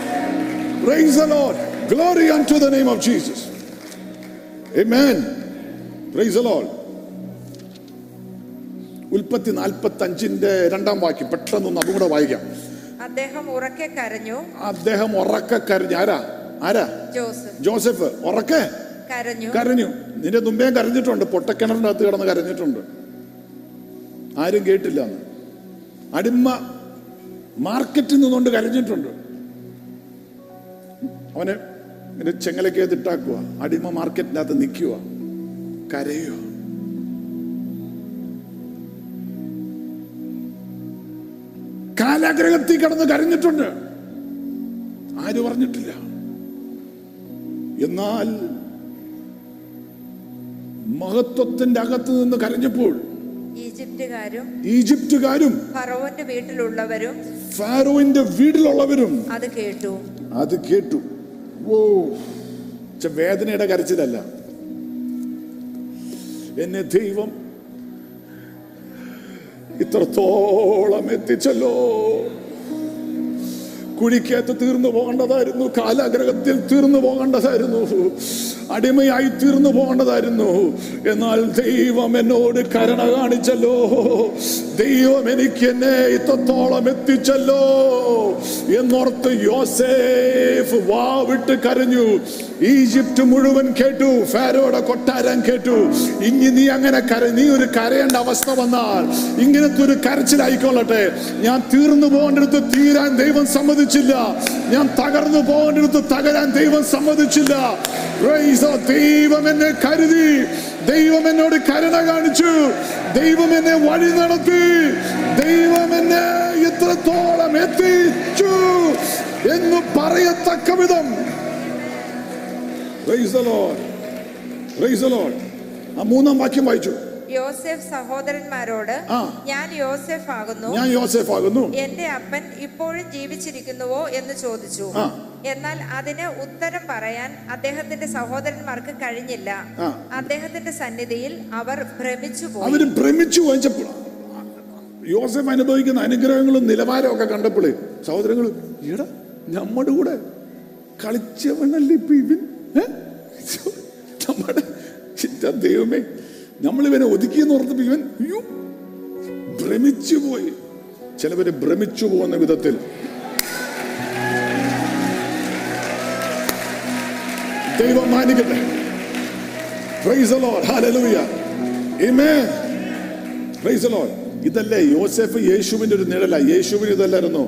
Praise the Lord. Glory unto the name of Jesus. Amen. Praise the Lord. ഉൽപ്പത്തി നാൽപ്പത്തി അഞ്ചിന്റെ രണ്ടാം വാക്യം. പെട്ടെന്ന് അതും കൂടെ വായിക്കാം. അദ്ദേഹം ഉറക്കെ കരഞ്ഞു. അദ്ദേഹം ഉറക്കെ കരഞ്ഞു. ആരാ? ആരാ? ജോസഫ്. ജോസഫ് ഉറക്കെ? കരഞ്ഞു. നിന്റെ മുമ്പേ കരഞ്ഞിട്ടുണ്ട്. പൊട്ടക്കിണറിന്റെ അകത്ത് കിടന്ന് കരഞ്ഞിട്ടുണ്ട്. ആരും കേട്ടില്ല അടിമ മാർക്കറ്റിൽ നിന്നുകൊണ്ട് കരഞ്ഞിട്ടുണ്ട്. അവനെ ഇങ്ങനെ ചെങ്ങലൊക്കെ ഇട്ടാക്കുക. അടിമ മാർക്കറ്റിന്റെ അകത്ത് നിൽക്കുക. കരയോ കാലാഗ്രഹത്തിൽ കിടന്ന് കരഞ്ഞിട്ടുണ്ട്. ആര് പറഞ്ഞിട്ടില്ല എന്നാൽ മഹത്വത്തിന്റെ അകത്ത് നിന്ന് കരഞ്ഞപ്പോൾ ഈജിപ്തുകാരും ഈജിപ്തുകാരും വീട്ടിലുള്ളവരും ഫാരോവിന്റെ വീട്ടിലുള്ളവരും അത് കേട്ടു. അത് കേട്ടു. ഓ വേദനയുടെ കരച്ചിലല്ല. എന്നെ ദൈവം ഇത്രത്തോളം എത്തിച്ചല്ലോ. കുഴിക്കകത്ത് തീർന്നു പോകേണ്ടതായിരുന്നു. കാലാഗ്രഹത്തിൽ തീർന്നു പോകേണ്ടതായിരുന്നു. അടിമയായി തീർന്നു പോകേണ്ടതായിരുന്നു. എന്നാൽ ദൈവം എന്നോട് കരുണ കാണിച്ചല്ലോ. ദൈവം എനിക്ക് എന്നെ ഇത്രത്തോളം എത്തിച്ചല്ലോ. എന്നോർത്ത് യോസേഫ് വാവിട്ട് കരഞ്ഞു. ഈജിപ്റ്റ് മുഴുവൻ കേട്ടു ഫാരോയുടെ കൊട്ടാരം കേട്ടു. ഇനി നീ അങ്ങനെ കര നീ ഒരു കരയേണ്ട അവസ്ഥ വന്നാൽ ഇങ്ങനത്തെ ഒരു കരച്ചിലായിക്കൊള്ളട്ടെ. ഞാൻ തീർന്നു പോകേണ്ടടുത്ത് തീരാൻ ദൈവം സമ്മതിച്ചില്ല. ഞാൻ തകർന്നു പോകേണ്ടടുത്ത് തകരാൻ ദൈവം സമ്മതിച്ചില്ല. ദൈവം എന്നെ കരുതി. ദൈവം എന്നോട് കരുണ കാണിച്ചു. ദൈവം എന്നെ വഴി നടത്തി. ദൈവം എന്നെ ഇത്രത്തോളം എത്തിച്ചു എന്ന് പറയത്തക്ക വിധം ആ മൂന്നാം വാക്യം വായിച്ചു. യോസെഫ് സഹോദരന്മാരോട്. ഞാൻ യോസെഫ് ആകുന്നു ഞാൻ യോസെഫ് ആകുന്നു എന്റെ അപ്പൻ ഇപ്പോഴും ജീവിച്ചിരിക്കുന്നുവോ എന്ന് ചോദിച്ചു. എന്നാൽ അതിന് ഉത്തരം പറയാൻ അദ്ദേഹത്തിന്റെ സഹോദരന്മാർക്ക് കഴിഞ്ഞില്ല. അദ്ദേഹത്തിന്റെ സന്നിധിയിൽ അവർ ഭ്രമിച്ചു പോയി. അവർ ഭ്രമിച്ചു വായിച്ചപ്പോൾ യോസെഫ് അനുഭവിക്കുന്ന അനുഗ്രഹങ്ങളും നിലവാരവും ഒക്കെ കണ്ടപ്പോഴേ സഹോദരങ്ങൾ എടാ നമ്മുടെ കൂടെ കളിച്ചവനല്ലേ ഇപ്പൊ ഇവൻ? നമ്മുടെ ദൈവമേ ഇവനെ ഒതുക്കിയെന്ന് ഓർത്തപ്പോ ഇവൻ അയ്യോ ഭ്രമിച്ചു പോയി. ചിലവര് ഭ്രമിച്ചു പോകുന്ന വിധത്തിൽ. ദൈവം മാനിക്കട്ടെ. ഇതല്ലേ യോസെഫ് യേശുവിന്റെ ഒരു നിഴല യേശുവിന് ഇതല്ലായിരുന്നു.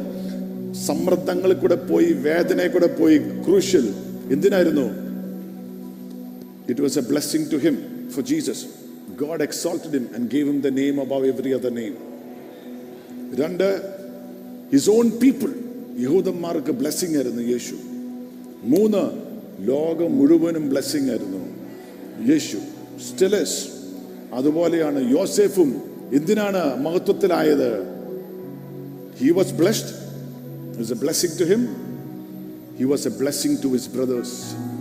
സമ്മർദ്ദങ്ങളിൽ കൂടെ പോയി വേദനയിൽ കൂടെ പോയി ക്രൂഷ്യൽ എന്തിനായിരുന്നു? It was a blessing to him for Jesus God exalted him and gave him the name above every other name. രണ്ട് ഹിസ് ഓൺ പീപ്പിൾ യഹൂദന്മാർക്ക് ബ്ലെസ്സിങ് ആയിരുന്നു യേശു. മൂന്ന് ലോകം മുഴുവനും ബ്ലെസ്സിങ് ആയിരുന്നു യേശു. സ്റ്റിലസ് അതുപോലെയാണ് യോസെഫും എന്തിനാണ് മഹത്വത്തിലായത്? He was blessed is a blessing to him he was a blessing to his brothers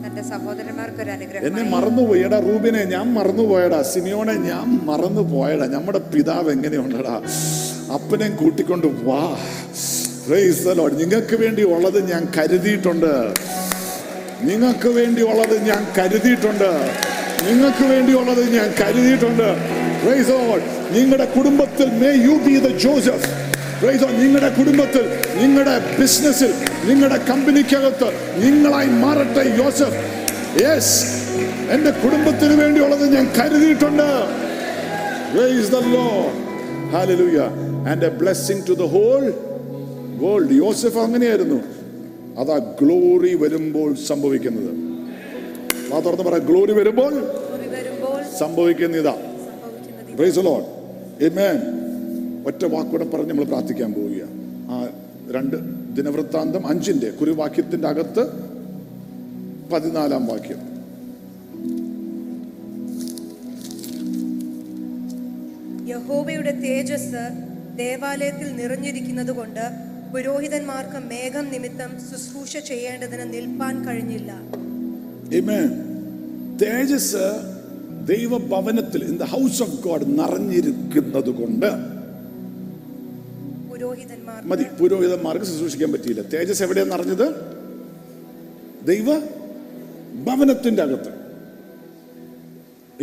എന്നെ അനുഗ്രഹം മറന്നുപോയി എടാ റൂബിനെ. ഞാൻ മറന്നുപോയടാ സിമിയോനെ ഞാൻ മറന്നു പോയടാ നമ്മുടെ പിതാവ് എങ്ങനെയുണ്ടടാ? അപ്പനെ കൂട്ടിക്കൊണ്ട് വാ. The നിങ്ങൾക്ക് വേണ്ടി ഉള്ളത് ഞാൻ കരുതിയിട്ടുണ്ട്. നിങ്ങൾക്ക് വേണ്ടി ഉള്ളത് ഞാൻ കരുതിയിട്ടുണ്ട്. നിങ്ങൾക്ക് വേണ്ടി ഉള്ളത് ഞാൻ കരുതിയിട്ടുണ്ട്. നിങ്ങളുടെ കുടുംബത്തിൽ may you be the Joseph. നിങ്ങളുടെ കുടുംബത്തിൽ നിങ്ങളുടെ ബിസിനസ്സിൽ നിങ്ങളുടെ കമ്പനിക്കകത്ത് നിങ്ങളായി മാറട്ടെ യോസഫ് യെസ് എന്റെ കുടുംബത്തിന് വേണ്ടിയുള്ളത് ഞാൻ കരുതിയിട്ടുണ്ട്. യോസഫ് അങ്ങനെയായിരുന്നു. അതാ ഗ്ലോറി വരുമ്പോൾ സംഭവിക്കുന്നത്. ആ തുറന്ന് പറയാം ഗ്ലോറി വരുമ്പോൾ സംഭവിക്കുന്ന ഇതാ. Praise Lord. Amen. ഒറ്റ വാക്കൂടെ പറഞ്ഞ് നമ്മൾ പ്രാർത്ഥിക്കാൻ പോവുക ആ രണ്ട് ദിനവൃത്താന്തം അഞ്ചിന്റെ കുരുവാക്യത്തിന്റെ അകത്ത് പതിനാലാം വാക്യം. യഹോവയുടെ തേജസ് ദേവാലയത്തിൽ നിറഞ്ഞിരിക്കുന്നത് കൊണ്ട് പുരോഹിതന്മാർക്ക് മേഘം നിമിത്തം ശുശ്രൂഷ ചെയ്യേണ്ടതിന് നിൽപ്പാൻ കഴിഞ്ഞില്ല. തേജസ് ദൈവഭവനത്തിൽ in the house of God നിറഞ്ഞിരിക്കുന്നത് കൊണ്ട് മതി പുരോഹിതന്മാർക്ക് ശുശ്രൂഷിക്കാൻ പറ്റിയില്ല. തേജസ് എവിടെയെന്ന് അറിഞ്ഞത്? ദൈവ ഭവനത്തിന്റെ അകത്ത്.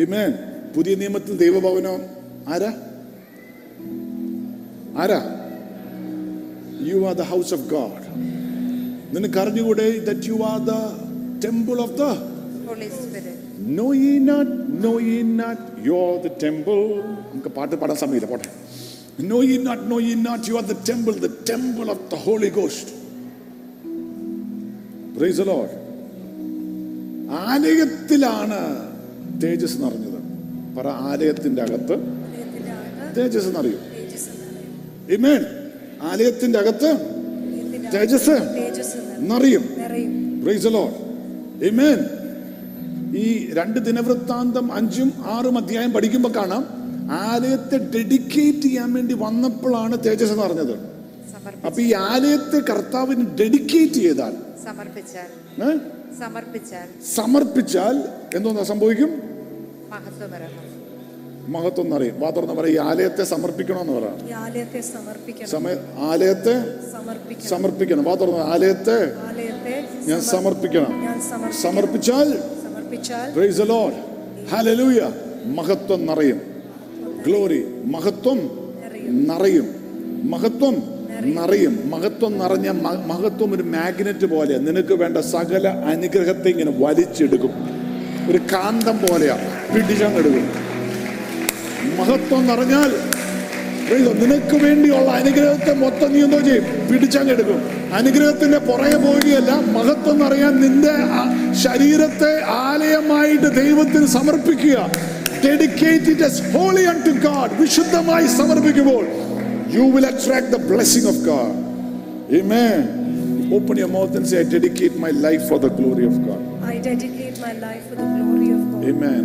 ഇമേൻ പുതിയ നിയമത്തിൽ ദൈവഭവനം? ആരാ? ആരാ? You are the house of God നിനക്ക് അറിഞ്ഞുകൂടെ that you are the temple of the no ഈ no not, you're the temple. നമുക്ക് പാട്ട് പാടാൻ സമയമില്ല പോട്ടെ. Know ye not, know ye not, you are the temple, the temple of the Holy Ghost. Praise the Lord. ആലയത്തിലാണ് തേജസ് നിറഞ്ഞത് പറ ആലയത്തിന്റെ അകത്ത് തേജസ് നിറയും. Amen. ആലയത്തിന്റെ അകത്ത് തേജസ് നിറയും. the Lord. Amen. ഈ രണ്ട് ദിനവൃത്താന്തം അഞ്ചും ആറും അധ്യായം പഠിക്കുമ്പോൾ കാണാം ആലയത്തെ ഡെഡിക്കേറ്റ് ചെയ്യാൻ വേണ്ടി വന്നപ്പോഴാണ് തേജസ് എന്ന് പറഞ്ഞത് അപ്പൊ ഈ ആലയത്തെ കർത്താവിന് ഡെഡിക്കേറ്റ് ചെയ്താൽ സമർപ്പിച്ചാൽ എന്തോന്നാ സംഭവിക്കും? മഹത്വം എന്നറിയും തുറന്ന് പറയും. ഈ ആലയത്തെ സമർപ്പിക്കണമെന്ന് പറയാം ഈ ആലയത്തെ സമർപ്പിക്കണം. സമയ ആലയത്തെ സമർപ്പിക്കണം. സമർപ്പിക്കണം. വാ ആലയത്തെ ആലയത്തെ ഞാൻ സമർപ്പിക്കണം. സമർപ്പിച്ചാൽ സമർപ്പിച്ചാൽ Praise the Lord. Hallelujah. മഹത്വം നിറയും. ഗ്ലോറി മഹത്വം നിറയും. മഹത്വം നിറയും. മഹത്വം നിറഞ്ഞ മഹത്വം ഒരു മാഗ്നറ്റ് പോലെ നിനക്ക് വേണ്ട സകല അനുഗ്രഹത്തെ ഇങ്ങനെ വലിച്ചെടുക്കും. ഒരു കാന്തം പോലെയാ. പിടിച്ചങ്ങെടുക്കും. മഹത്വം നിറഞ്ഞാൽ. നിനക്ക് വേണ്ടിയുള്ള അനുഗ്രഹത്തെ മൊത്തം നീ എന്തോ ചെയ്യും? പിടിച്ചങ്ങെടുക്കും. അനുഗ്രഹത്തിന്റെ പുറകെ പോവുകയല്ല മഹത്വം നിറയാൻ നിന്റെ ശരീരത്തെ ആലയമായിട്ട് ദൈവത്തിന് സമർപ്പിക്കുക. Dedicate it as holy unto God വിശുദ്ധമായി സമർപ്പിക്കുമ്പോൾ you will attract the blessing of God amen open your mouth and say I dedicate my life for the glory of God I dedicate my life for the glory of God. amen